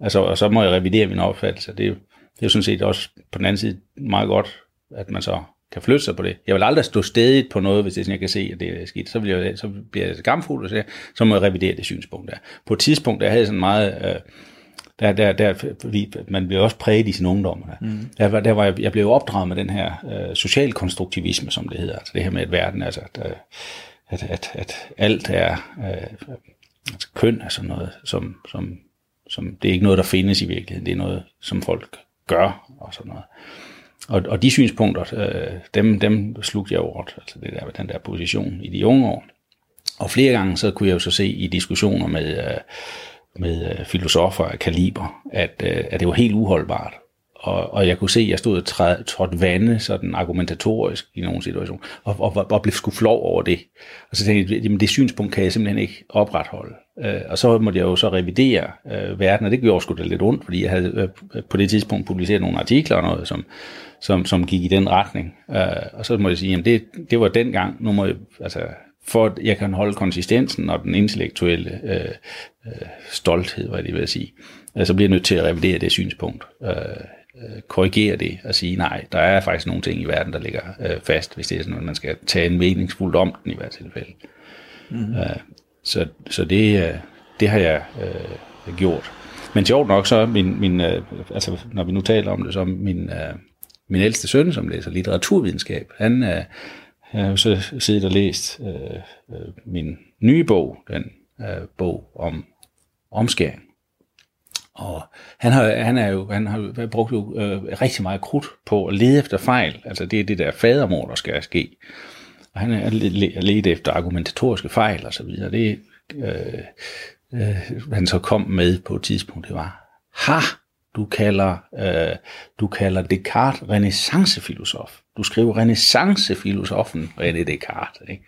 Altså, og så må jeg revidere min opfattelse. Det er, jo, det er jo sådan set også på den anden side meget godt, at man så kan flytte sig på det. Jeg vil aldrig stå stedigt på noget, hvis det er sådan, jeg kan se, at det er skidt. Så, vil jeg, så bliver jeg skamfuld og siger, så må jeg revidere det synspunkt der. På et tidspunkt, der havde jeg sådan meget... Øh, der, der, der, vi, man bliver også præget i sin ungdom. Der, mm. der, der var jeg, jeg blev opdraget med den her øh, socialkonstruktivisme, som det hedder. Altså det her med, at verden, altså, at, at, at, at alt er... Øh, altså køn er sådan noget, som, som, som, det er ikke noget, der findes i virkeligheden. Det er noget, som folk gør og sådan noget. Og, og de synspunkter, øh, dem, dem slugte jeg over, altså det der, den der position i de unge år. Og flere gange så kunne jeg jo så se i diskussioner med, øh, med øh, filosofer af kaliber, at, øh, at det var helt uholdbart. Og, og jeg kunne se, at jeg stod og trådte vande sådan argumentatorisk i nogle situationer, og, og, og blev sgu flov over det. Og så tænkte jeg, jamen det synspunkt kan jeg simpelthen ikke opretholde. Øh, og så måtte jeg jo så revidere øh, verden, og det gjorde sgu da lidt ondt, fordi jeg havde øh, på det tidspunkt publiceret nogle artikler og noget, som, som, som gik i den retning. Øh, og så må jeg sige, jamen det, det var dengang, nu må jeg, altså, for at jeg kan holde konsistensen og den intellektuelle øh, øh, stolthed, hvad det vil sige, øh, så bliver jeg nødt til at revidere det synspunkt. Øh, øh, korrigere det og sige, nej, der er faktisk nogle ting i verden, der ligger øh, fast, hvis det er sådan, at man skal tage en meningsfuldt om den i hvert tilfælde. Mm. Øh, så, så det, øh, det har jeg øh, gjort. Men sjovt nok så, min, min, øh, altså, når vi nu taler om det, så min, øh, min ældste søn, som læser litteraturvidenskab, han øh, har jo så siddet og læst øh, øh, min nye bog, den øh, bog om omskæring. Og han har, han er jo, han har brugt jo øh, rigtig meget krudt på at lede efter fejl. Altså det er det der fadermord, der skal ske. Og han er ledt efter argumentatoriske fejl og så videre. Det, øh, øh, han så kom med på et tidspunkt, det var, ha, du kalder, øh, du kalder Descartes renaissancefilosof. Du skriver renaissancefilosofen René Descartes. Ikke?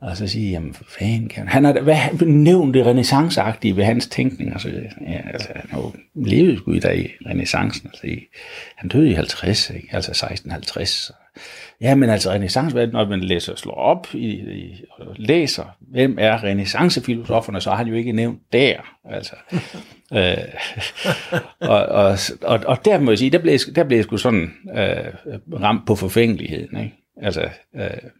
Og så siger jeg, jamen for fanden kan han... har hvad, nævnt det renaissanceagtige ved hans tænkning. Og så, ja, altså, han levede jo levet sgu i dag i renaissancen. Altså, i, han døde i 50, ikke? altså 1650. Ja, men altså renaissance, når man læser slår op i, i, og læser, hvem er renaissancefilosoferne, så har han jo ikke nævnt der. Altså øh, og, og, og, og, der må jeg sige, der blev, der blev jeg sgu sådan øh, ramt på forfængeligheden. Ikke? Altså, øh,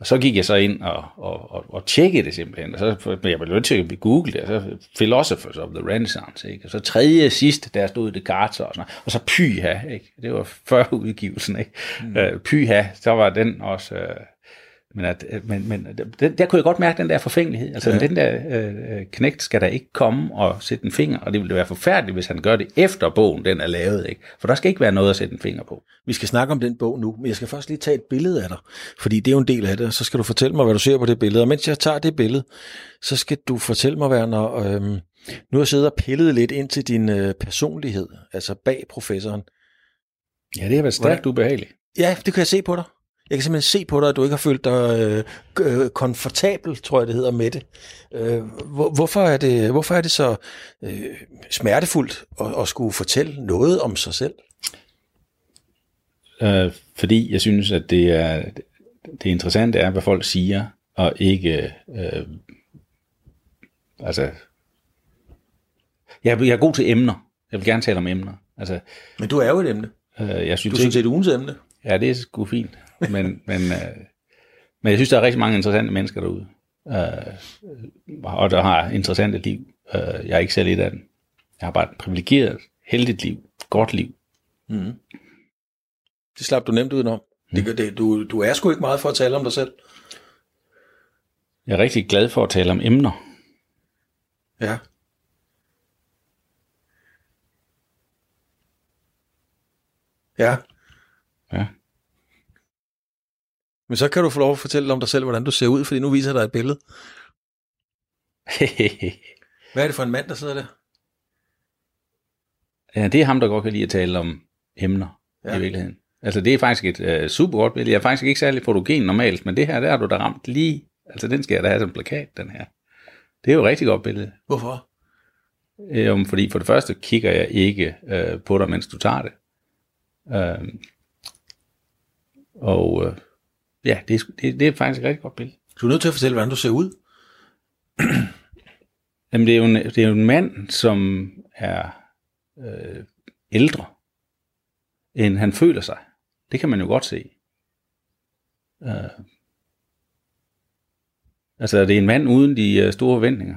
og så gik jeg så ind og, og, og, og tjekkede det simpelthen, og så jeg blev nødt til at google det, og så Philosophers of the Renaissance, ikke? og så tredje sidst, der stod det Descartes og sådan noget, og så Pyha, ikke? det var før udgivelsen, ikke? Mm. Uh, Pyha, så var den også, uh, men, at, men, men der, der kunne jeg godt mærke den der forfængelighed. Altså ja. den der øh, knægt skal der ikke komme og sætte en finger, og det ville være forfærdeligt, hvis han gør det efter bogen, den er lavet. Ikke? For der skal ikke være noget at sætte en finger på. Vi skal snakke om den bog nu, men jeg skal først lige tage et billede af dig, fordi det er jo en del af det, så skal du fortælle mig, hvad du ser på det billede. Og mens jeg tager det billede, så skal du fortælle mig, Werner, øh, nu har jeg siddet og pillet lidt ind til din øh, personlighed, altså bag professoren. Ja, det har været stærkt ubehageligt. Ja, det kan jeg se på dig. Jeg kan simpelthen se på dig, at du ikke har følt dig øh, øh, komfortabel, tror jeg det hedder, med det. Øh, hvor, hvorfor, er det hvorfor er det så øh, smertefuldt at, at skulle fortælle noget om sig selv? Øh, fordi jeg synes, at det er det interessante er, hvad folk siger, og ikke... Øh, altså... Jeg, jeg er god til emner. Jeg vil gerne tale om emner. Altså, Men du er jo et emne. Øh, jeg synes du er et ugens emne. Ja, det er sgu fint. Men, men, øh, men jeg synes, der er rigtig mange interessante mennesker derude. Øh, og der har interessante liv. Øh, jeg er ikke selv et af dem. Jeg har bare et privilegeret, heldigt liv. Godt liv. Mm. Det slap du nemt udenom. Mm. Det, det, du, du er sgu ikke meget for at tale om dig selv. Jeg er rigtig glad for at tale om emner. Ja. Ja. Ja. Men så kan du få lov at fortælle om dig selv, hvordan du ser ud, fordi nu viser jeg dig et billede. Hvad er det for en mand, der sidder der? Ja, det er ham, der godt kan lide at tale om emner ja. i virkeligheden. Altså det er faktisk et øh, super godt billede. Jeg er faktisk ikke særlig fotogen normalt, men det her, der har du da ramt lige. Altså den skal jeg da have som plakat, den her. Det er jo et rigtig godt billede. Øh, og øh, ja, det er, det, det er faktisk et rigtig godt billede. Du er nødt til at fortælle, hvordan du ser ud. Jamen, det er jo en, det er jo en mand, som er øh, ældre, end han føler sig. Det kan man jo godt se. Øh, altså, det er en mand uden de øh, store forventninger,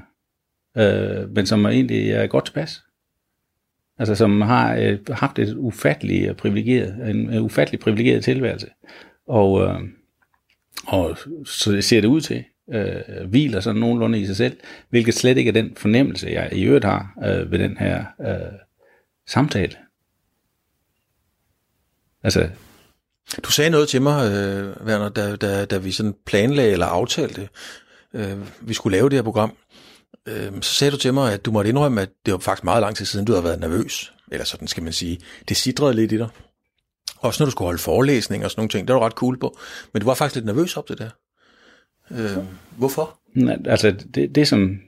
øh, men som egentlig er godt tilpas. Altså, som har øh, haft et ufatteligt privilegeret, en øh, ufattelig privilegeret tilværelse. Og, øh, og så det ser det ud til, øh, hviler sådan nogenlunde i sig selv, hvilket slet ikke er den fornemmelse, jeg i øvrigt har øh, ved den her øh, samtale. Altså, Du sagde noget til mig, øh, Werner, da, da, da vi sådan planlagde eller aftalte, øh, vi skulle lave det her program. Øh, så sagde du til mig, at du måtte indrømme, at det var faktisk meget lang tid siden, du havde været nervøs. Eller sådan skal man sige. Det sidrede lidt i dig. Også når du skulle holde forelæsning og sådan nogle ting. Det var du ret cool på. Men du var faktisk lidt nervøs op til det der. Øh, hvorfor? Nej, Altså, det, det som...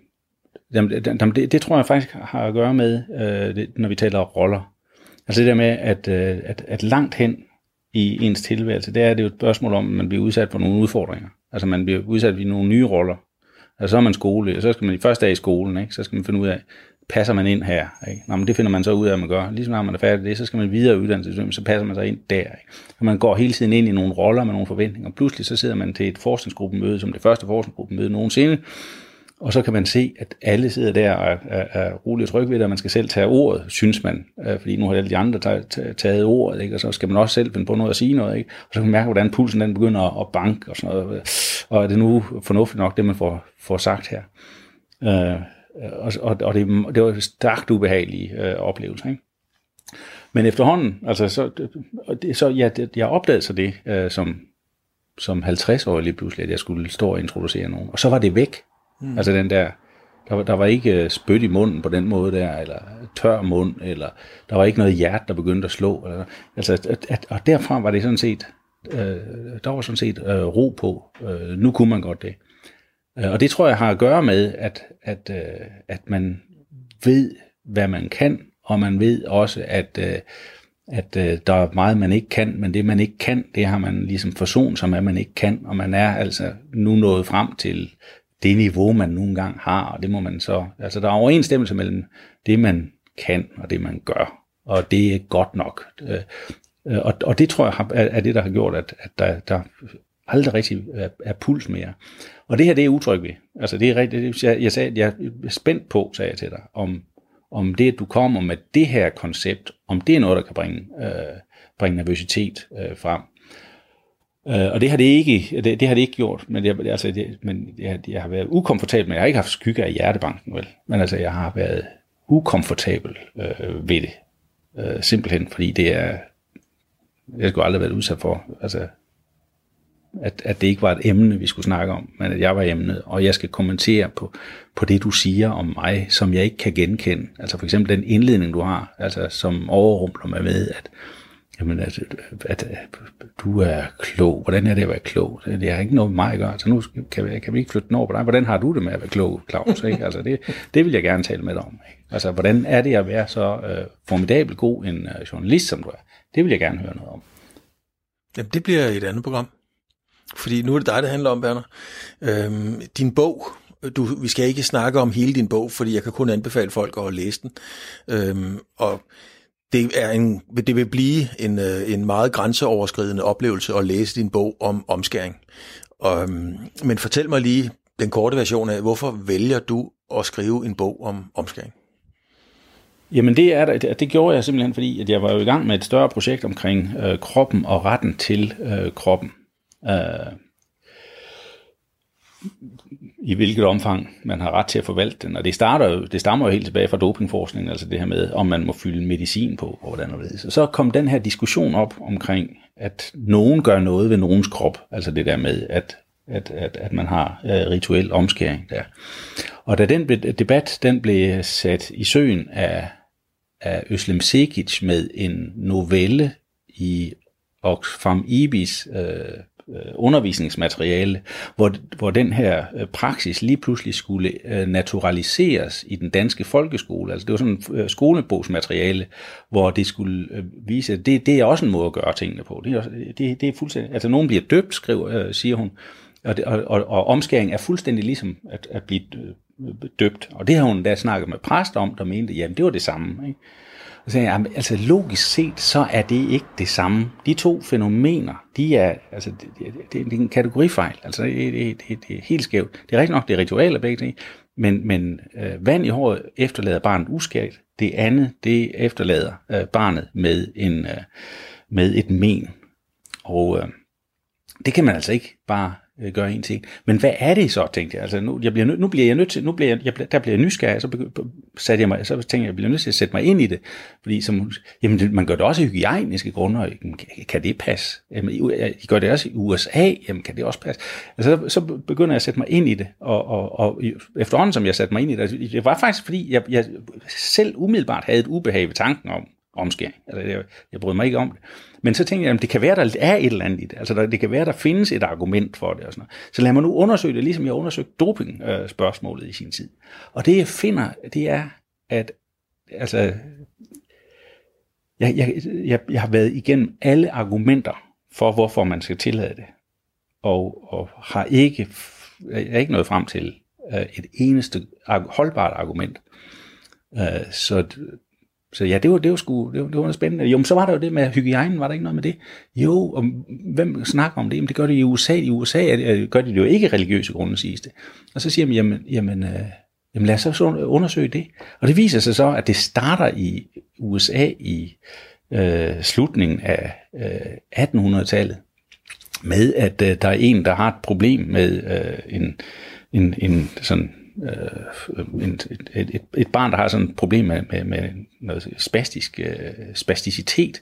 Jamen, det, det, det tror jeg faktisk har at gøre med, øh, det, når vi taler roller. Altså det der med, at, øh, at, at langt hen i ens tilværelse, der er det jo et spørgsmål om, at man bliver udsat for nogle udfordringer. Altså man bliver udsat for nogle nye roller. Altså så er man skole, og så skal man i første dag i skolen, ikke? så skal man finde ud af, passer man ind her? Ikke? Nå, men det finder man så ud af, at man gør. Ligesom når man er færdig det, så skal man videre i uddannelsessystemet, så passer man sig ind der. Ikke? Og man går hele tiden ind i nogle roller med nogle forventninger. Pludselig så sidder man til et forskningsgruppemøde, som det første forskningsgruppemøde nogensinde, og så kan man se, at alle sidder der og er, er, er roligt og trygge ved det, og man skal selv tage ordet, synes man. Øh, fordi nu har alle de andre taget, ordet, ikke? og så skal man også selv finde på noget at sige noget. Ikke? Og så kan man mærke, hvordan pulsen den begynder at, at banke og sådan noget. Og er det nu fornuftigt nok, det man får, får sagt her? Øh, og, og, og det, det var stærkt ubehagelig øh, oplevelse. Ikke? Men efterhånden, altså så, det, så ja, det, jeg opdagede så det øh, som, som 50-årig lige pludselig, at jeg skulle stå og introducere nogen. Og så var det væk. Mm. Altså den der, der, var- der var ikke øh, spyt i munden på den måde der, eller tør mund, eller der var ikke noget hjerte, der begyndte at slå. Eller, altså, at, at, og derfra var det sådan set, øh, der var sådan set øh, ro på. Øh, nu kunne man godt det. Øh, Øh, og det tror jeg har at gøre med, at, at, øh, at man ved, hvad man kan, og man ved også, at, øh, at der er meget, man ikke kan, men det, man ikke kan, det har man ligesom forsonet som at man ikke kan, og man er altså nu nået frem til det niveau, man nu engang har, og det må man så, altså der er overensstemmelse mellem det, man kan, og det, man gør, og det er godt nok. Og, og det tror jeg har- er er det, der har gjort, at, at der, der aldrig rigtig er, er puls mere. Og det her, det er utryg ved. Altså det er rigtigt, jeg, jeg, sagde, jeg er spændt på, sagde jeg til dig, om, om det, at du kommer med det her koncept, om det er noget, der kan bringe, øh, bringe nervøsitet øh, frem. Øh, og det har det ikke, det, det har det ikke gjort, men, jeg, altså, det, men jeg, jeg har været ukomfortabel, men jeg har ikke haft skygge af hjertebanken, vel? Men altså, jeg har været ukomfortabel øh, ved det. Øh, simpelthen, fordi det er, jeg skulle aldrig have været udsat for, altså, at, at det ikke var et emne, vi skulle snakke om, men at jeg var emnet, og jeg skal kommentere på, på det, du siger om mig, som jeg ikke kan genkende. Altså for eksempel den indledning, du har, altså som overrumpler mig med, at, jamen, at, at, at du er klog. Hvordan er det at være klog? Det har ikke noget med mig at gøre. Så nu kan vi, kan vi ikke flytte den over på dig. Hvordan har du det med at være klog, Claus? Ikke? Altså det, det vil jeg gerne tale med dig om. Ikke? Altså hvordan er det at være så øh, formidabel god en øh, journalist, som du er? Det vil jeg gerne høre noget om. Jamen, det bliver et andet program. Fordi nu er det dig, det handler om, Werner. Øhm, din bog, du, vi skal ikke snakke om hele din bog, fordi jeg kan kun anbefale folk at læse den. Øhm, og det, er en, det vil blive en, øh, en meget grænseoverskridende oplevelse at læse din bog om omskæring. Og, men fortæl mig lige den korte version af, hvorfor vælger du at skrive en bog om omskæring? Jamen det, er, det, det gjorde jeg simpelthen, fordi at jeg var jo i gang med et større projekt omkring øh, kroppen og retten til øh, kroppen. Øh, I hvilket omfang man har ret til at forvalte den. Og det, starter jo, det stammer jo helt tilbage fra dopingforskningen, altså det her med, om man må fylde medicin på, og hvordan og det. Så kom den her diskussion op omkring, at nogen gør noget ved nogens krop, altså det der med, at at, at, at man har øh, rituel omskæring der. Og da den blev- debat den blev sat i søen af, af Øslem Sekic med en novelle i Oxfam Ibis øh, Øh, undervisningsmateriale, hvor, hvor den her øh, praksis lige pludselig skulle øh, naturaliseres i den danske folkeskole. Altså det var sådan øh, skolebogsmateriale, hvor det skulle vise, at det, det er også en måde at gøre tingene på. Det er, også, det, det er fuldstændig, altså nogen bliver døbt, skriver, siger hun, og, det, og, og, og omskæring er fuldstændig ligesom at, at blive døbt. Og det har hun da snakket med præster om, der mente, jamen det var det samme. Ikke? Og så jeg, altså logisk set, så er det ikke det samme. De to fænomener, de er, altså, det, det, det, det er en kategorifejl. Altså, det, det, det, det er helt skævt. Det er rigtigt nok, det er ritualer begge ting, men, men øh, vand i håret efterlader barnet uskært. Det andet, det efterlader øh, barnet med, en, øh, med et men. Og øh, det kan man altså ikke bare øh, gøre en ting. Men hvad er det så, tænkte jeg. Altså, nu, jeg bliver, nød, nu bliver jeg nødt til, nu bliver jeg, jeg, der bliver jeg nysgerrig, så satte jeg mig, så tænkte jeg, jeg bliver nødt til at sætte mig ind i det. Fordi som, jamen, det, man gør det også i hygiejniske grunde, jamen, kan, kan det passe? Jamen, I gør det også i USA, jamen, kan det også passe? Altså, så, så begynder jeg at sætte mig ind i det, og, og, og efterhånden som jeg satte mig ind i det, altså, det var faktisk fordi, jeg, jeg selv umiddelbart havde et ubehag ved tanken om omskæring. Altså, jeg, jeg brød mig ikke om det. Men så tænkte jeg, at det kan være, der er et eller andet i det. Altså der, det kan være, der findes et argument for det. Og sådan noget. Så lad mig nu undersøge det, ligesom jeg undersøgte doping-spørgsmålet øh, i sin tid. Og det jeg finder, det er, at altså, jeg, jeg, jeg, jeg har været igennem alle argumenter for, hvorfor man skal tillade det. Og, og har ikke, jeg er ikke nået frem til øh, et eneste holdbart argument. Øh, så så ja, det var, det var sgu, det var, det var noget spændende. Jo, men så var der jo det med hygiejnen, var der ikke noget med det? Jo, og hvem snakker om det? Jamen det gør de i USA. I USA er det, øh, gør de det jo ikke religiøse grunde, siges det. Og så siger man, jamen, jamen, øh, jamen lad os så undersøge det. Og det viser sig så, at det starter i USA i øh, slutningen af øh, 1800-tallet med, at øh, der er en, der har et problem med øh, en, en, en sådan øh, et, et, et, et barn, der har sådan et problem med, med, med noget spastisk øh, spasticitet,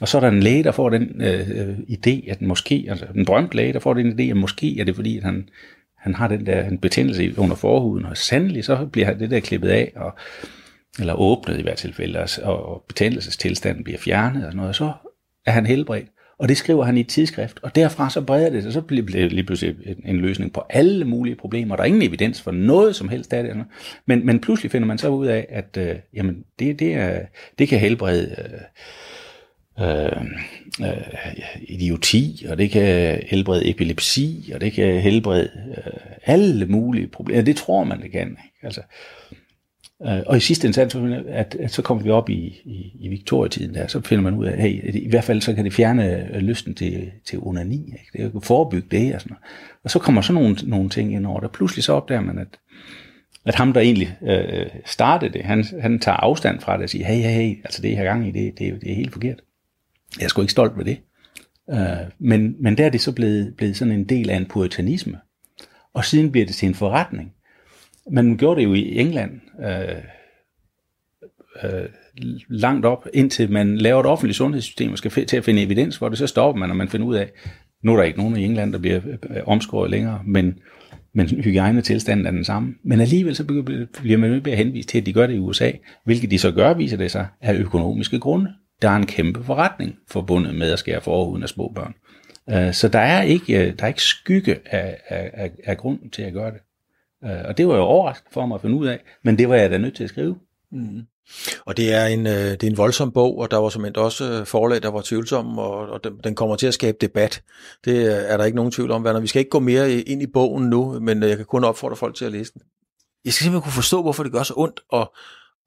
og så er der en læge, der får den øh, idé, at måske, altså en drømt læge, der får den idé, at måske er det fordi, at han, han har den der en betændelse under forhuden, og sandelig så bliver det der klippet af, og, eller åbnet i hvert tilfælde, og, og betændelsestilstanden bliver fjernet og sådan noget, og så er han helbredt. Og det skriver han i et tidsskrift, og derfra så breder det sig, så bliver det lige pludselig en løsning på alle mulige problemer. Der er ingen evidens for noget som helst af det. Altså. Men, men pludselig finder man så ud af, at øh, jamen, det, det, er, det kan helbrede øh, øh, øh idioti, og det kan helbrede epilepsi, og det kan helbrede øh, alle mulige problemer. Det tror man, det kan. Ikke? Altså, Øh, og i sidste instans, at, at så kommer vi op i, i, i Victoria-tiden der, så finder man ud af, at hey, i hvert fald så kan det fjerne øh, lysten til, til onani. Ikke? Det kan forebygge det og sådan noget. Og så kommer sådan nogle, nogle ting ind over der. Pludselig så opdager man, at, at ham, der egentlig øh, startede det, han, han tager afstand fra det og siger, hey, hey, hey, altså det, her gang i, det, det, det er helt forkert. Jeg er sgu ikke stolt ved det. Øh, men, men der er det så blevet, blevet sådan en del af en puritanisme. Og siden bliver det til en forretning. Man gjorde det jo i England øh, øh, langt op, indtil man laver et offentligt sundhedssystem og skal til at finde evidens, hvor det så stopper man, og man finder ud af, nu er der ikke nogen i England, der bliver øh, omskåret længere, men, men hygiejnetilstanden er den samme. Men alligevel så bliver man nødt til at henvise til, at de gør det i USA, hvilket de så gør, viser det sig, af økonomiske grunde. Der er en kæmpe forretning forbundet med at skære forhuden af små børn. Øh, så der er ikke, øh, der er ikke skygge af, af, af grund til at gøre det. Øh, og det var jo overraskende for mig at finde ud af, men det var jeg da nødt til at skrive. Mm. Og det er, en, øh, det er en voldsom bog, og der var som også øh, forlag, der var tvivlsomme, og, og den, den kommer til at skabe debat. Det er der ikke nogen tvivl om, Werner. Vi skal ikke gå mere ind i bogen nu, men jeg kan kun opfordre folk til at læse den. Jeg skal simpelthen kunne forstå, hvorfor det gør så ondt at,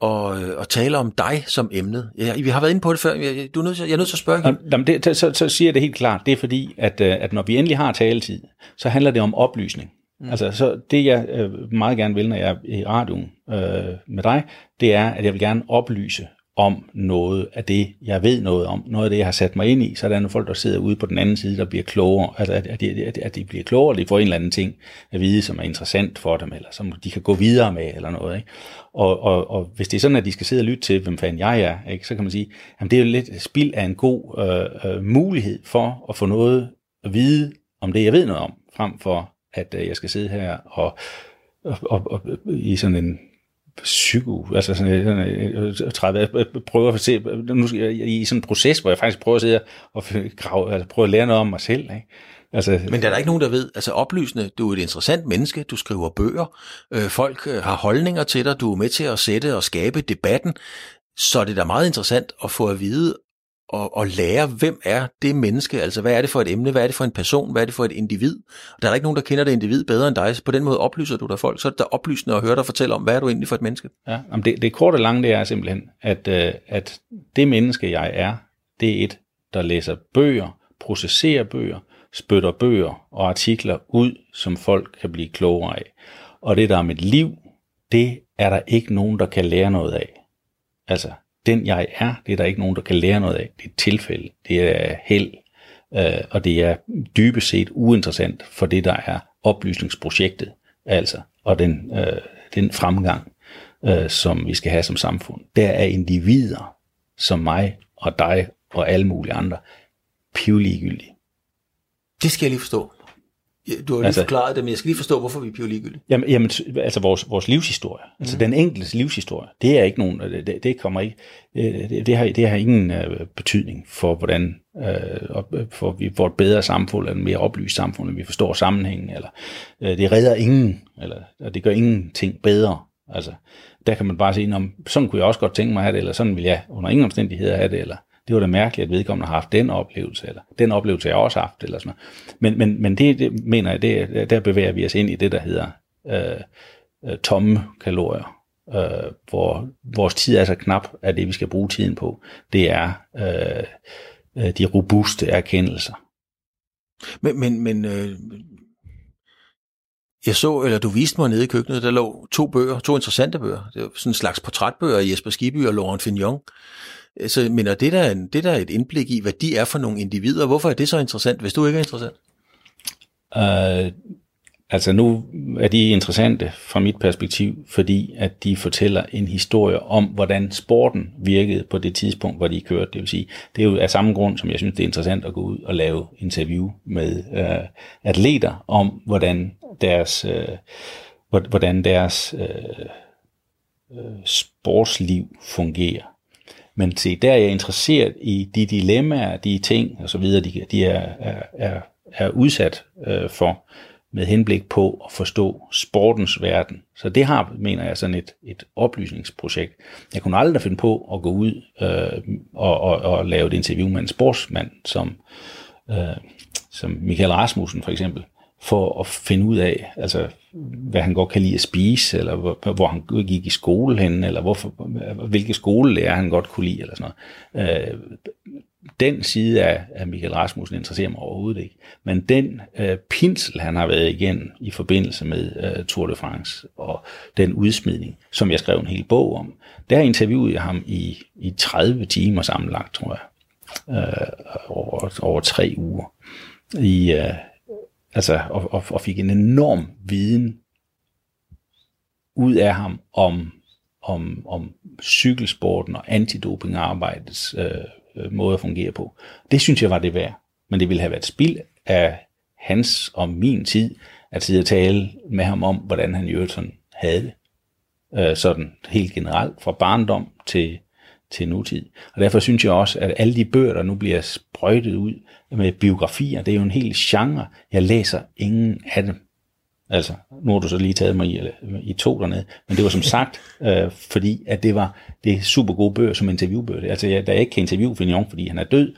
og, og tale om dig som emnet. Ja, vi har været inde på det før. Jeg, du er nødt til, jeg er nødt til at spørge Jamen, det, så, så siger jeg det helt klart. Det er fordi, at, at når vi endelig har taletid, så handler det om oplysning. Mm. Altså, så det jeg øh, meget gerne vil, når jeg er i radioen øh, med dig, det er, at jeg vil gerne oplyse om noget af det, jeg ved noget om, noget af det, jeg har sat mig ind i, så er der nogle folk, der sidder ude på den anden side, der bliver klogere, altså at, at, de, at, at de bliver klogere, de får en eller anden ting at vide, som er interessant for dem, eller som de kan gå videre med, eller noget. Ikke? Og, og, og hvis det er sådan, at de skal sidde og lytte til, hvem fanden jeg er, ikke? så kan man sige, at det er jo lidt spild af en god øh, øh, mulighed for at få noget at vide om det, jeg ved noget om, frem for at øh, jeg skal sidde her og, og, og, og i sådan en psyko, altså sådan, sådan øh, øh, prøve at se, nu skal jeg i sådan en proces, hvor jeg faktisk prøver at sidde og grave, altså prøve at lære noget om mig selv, ikke? Altså, Men der er der ikke nogen, der ved, altså oplysende, du er et interessant menneske, du skriver bøger, øh, folk har holdninger til dig, du er med til at sætte og skabe debatten, så er det da meget interessant at få at vide og, og lære, hvem er det menneske, altså hvad er det for et emne, hvad er det for en person, hvad er det for et individ. Og der er der ikke nogen, der kender det individ bedre end dig, så på den måde oplyser du dig folk, så er det da oplysende at høre dig fortælle om, hvad er du egentlig for et menneske. Ja, jamen det, det korte og lange, det er simpelthen, at, øh, at det menneske, jeg er, det er et, der læser bøger, processerer bøger, spytter bøger og artikler ud, som folk kan blive klogere af. Og det, der er mit liv, det er der ikke nogen, der kan lære noget af. Altså, den jeg er, det er der ikke nogen, der kan lære noget af. Det er tilfælde, det er held, øh, og det er dybest set uinteressant for det, der er oplysningsprojektet, altså, og den, øh, den fremgang, øh, som vi skal have som samfund. Der er individer, som mig og dig og alle mulige andre, pivligegyldige. Det skal jeg lige forstå. Ja, Du har lige Altså- forklaret det, men jeg skal lige forstå, hvorfor vi er pioligegyldige. Jamen, jamen altså vores, vores livshistorie, mm. altså den enkeltes livshistorie, det er ikke nogen, det, det kommer ikke, øh, det, det, har, det har ingen øh, betydning for, hvordan øh, for vi får et bedre samfund, eller et mere oplyst samfund, at vi forstår sammenhængen, eller øh, det redder ingen, eller og det gør ingenting bedre. Altså, der kan man bare sige, om sådan kunne jeg også godt tænke mig at have det, eller sådan vil jeg under ingen omstændigheder have det, eller det var da mærkeligt, at vedkommende har haft den oplevelse, eller den oplevelse jeg også har haft, eller sådan noget. Men, men, men det, det mener jeg, det, der bevæger vi os ind i det, der hedder øh, øh, tomme kalorier, øh, hvor vores tid er så knap, at det vi skal bruge tiden på, det er øh, øh, de robuste erkendelser. Men, men, men øh, jeg så, eller du viste mig nede i køkkenet, der lå to bøger, to interessante bøger. Det var sådan en slags portrætbøger af Jesper Skibby og Laurent Fignon. Øh, så men er det der, en, det der er et indblik i, hvad de er for nogle individer. Hvorfor er det så interessant, hvis du ikke er interessant? Uh, altså nu er de interessante fra mit perspektiv, fordi at de fortæller en historie om, hvordan sporten virkede på det tidspunkt, hvor de kørte. Det vil sige, det er jo af samme grund, som jeg synes, det er interessant at gå ud og lave interview med uh, atleter om, hvordan deres, uh, hvordan deres uh, sportsliv fungerer. Men se, der er jeg interesseret i de dilemmaer, de ting og så videre, de, de er, er, er, er udsat øh, for med henblik på at forstå sportens verden. Så det har, mener jeg, sådan et, et oplysningsprojekt. Jeg kunne aldrig finde på at gå ud øh, og, og, og lave et interview med en sportsmand, som, øh, som Michael Rasmussen for eksempel, for at finde ud af, altså, hvad han godt kan lide at spise, eller hvor, hvor han gik i skole hen, eller hvorfor, hvilke skolelærer han godt kunne lide, eller sådan noget. Øh, den side af, af Michael Rasmussen interesserer mig overhovedet ikke. Men den øh, pinsel, han har været igennem i forbindelse med øh, Tour de France, og den udsmidning, som jeg skrev en hel bog om, der interviewede jeg ham i, i 30 timer sammenlagt, tror jeg, øh, over, over tre uger. I, øh, altså, og, og, og fik en enorm viden ud af ham om, om, om cykelsporten og antidopingarbejdets øh, øh, måde at fungere på. Det synes jeg var det værd. Men det ville have været spild af hans og min tid at sidde og tale med ham om, hvordan han i øvrigt sådan havde det. Øh, sådan helt generelt, fra barndom til, til nutid. Og derfor synes jeg også, at alle de bøger, der nu bliver sprøjtet ud med biografier, det er jo en hel genre. Jeg læser ingen af dem. Altså, nu har du så lige taget mig i, eller, i to dernede, men det var som sagt, øh, fordi at det var det er super gode bøger som interviewbøger. Altså, jeg, da jeg ikke kan interviewe Fignon, fordi han er død,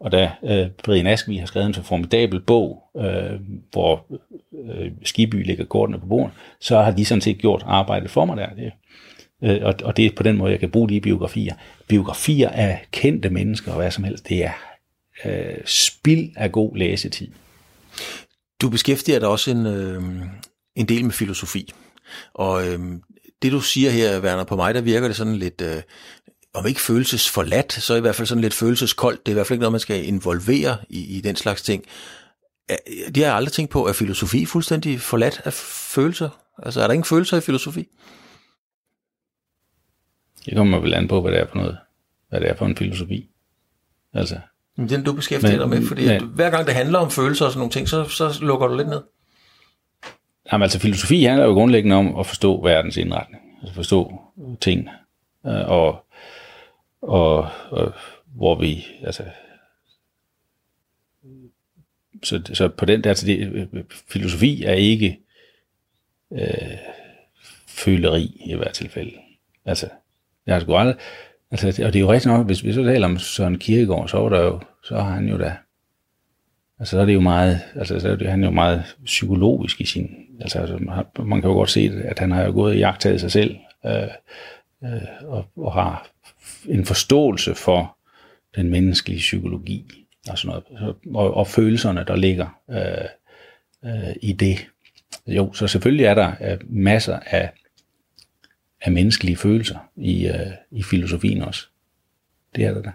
og da øh, Brian Askvi har skrevet en så formidabel bog, øh, hvor øh, Skiby lægger kortene på bordet, så har de sådan set gjort arbejdet for mig der. Det, øh, og, og det er på den måde, jeg kan bruge de biografier. Biografier af kendte mennesker og hvad som helst, det er øh, spild af god læsetid. Du beskæftiger dig også en, øh, en del med filosofi. Og øh, det du siger her, Werner, på mig, der virker det sådan lidt, øh, om ikke følelses forladt, så i hvert fald sådan lidt følelseskoldt. Det er i hvert fald ikke noget, man skal involvere i, i den slags ting. Det har jeg aldrig tænkt på. Er filosofi fuldstændig forladt af følelser? Altså er der ingen følelser i filosofi? Det kommer vel an på, hvad det er for noget. Hvad det er for en filosofi. Altså, Men Den du beskæftiger Men- dig med, fordi at hver gang det handler om følelser og sådan nogle ting, så, så lukker du lidt ned. Jamen, altså filosofi handler jo grundlæggende om at forstå verdens indretning, altså forstå ting, øh, og, og, og hvor vi, altså, så, så på den der, så det, øh, filosofi er ikke øh, føleri i hvert tilfælde. Altså, jeg har sgu aldrig, altså, og det er jo rigtigt nok, hvis vi så taler om Søren Kierkegaard, så var der jo, så har han jo da, altså så er det jo meget, altså så er det, han er jo meget psykologisk i sin, altså, altså man kan jo godt se, at han har jo gået og jagtet sig selv, øh, øh, og, og har en forståelse for den menneskelige psykologi og sådan noget, og, og følelserne, der ligger øh, øh, i det. Jo, så selvfølgelig er der øh, masser af, af menneskelige følelser i, øh, i filosofien også. Det er der.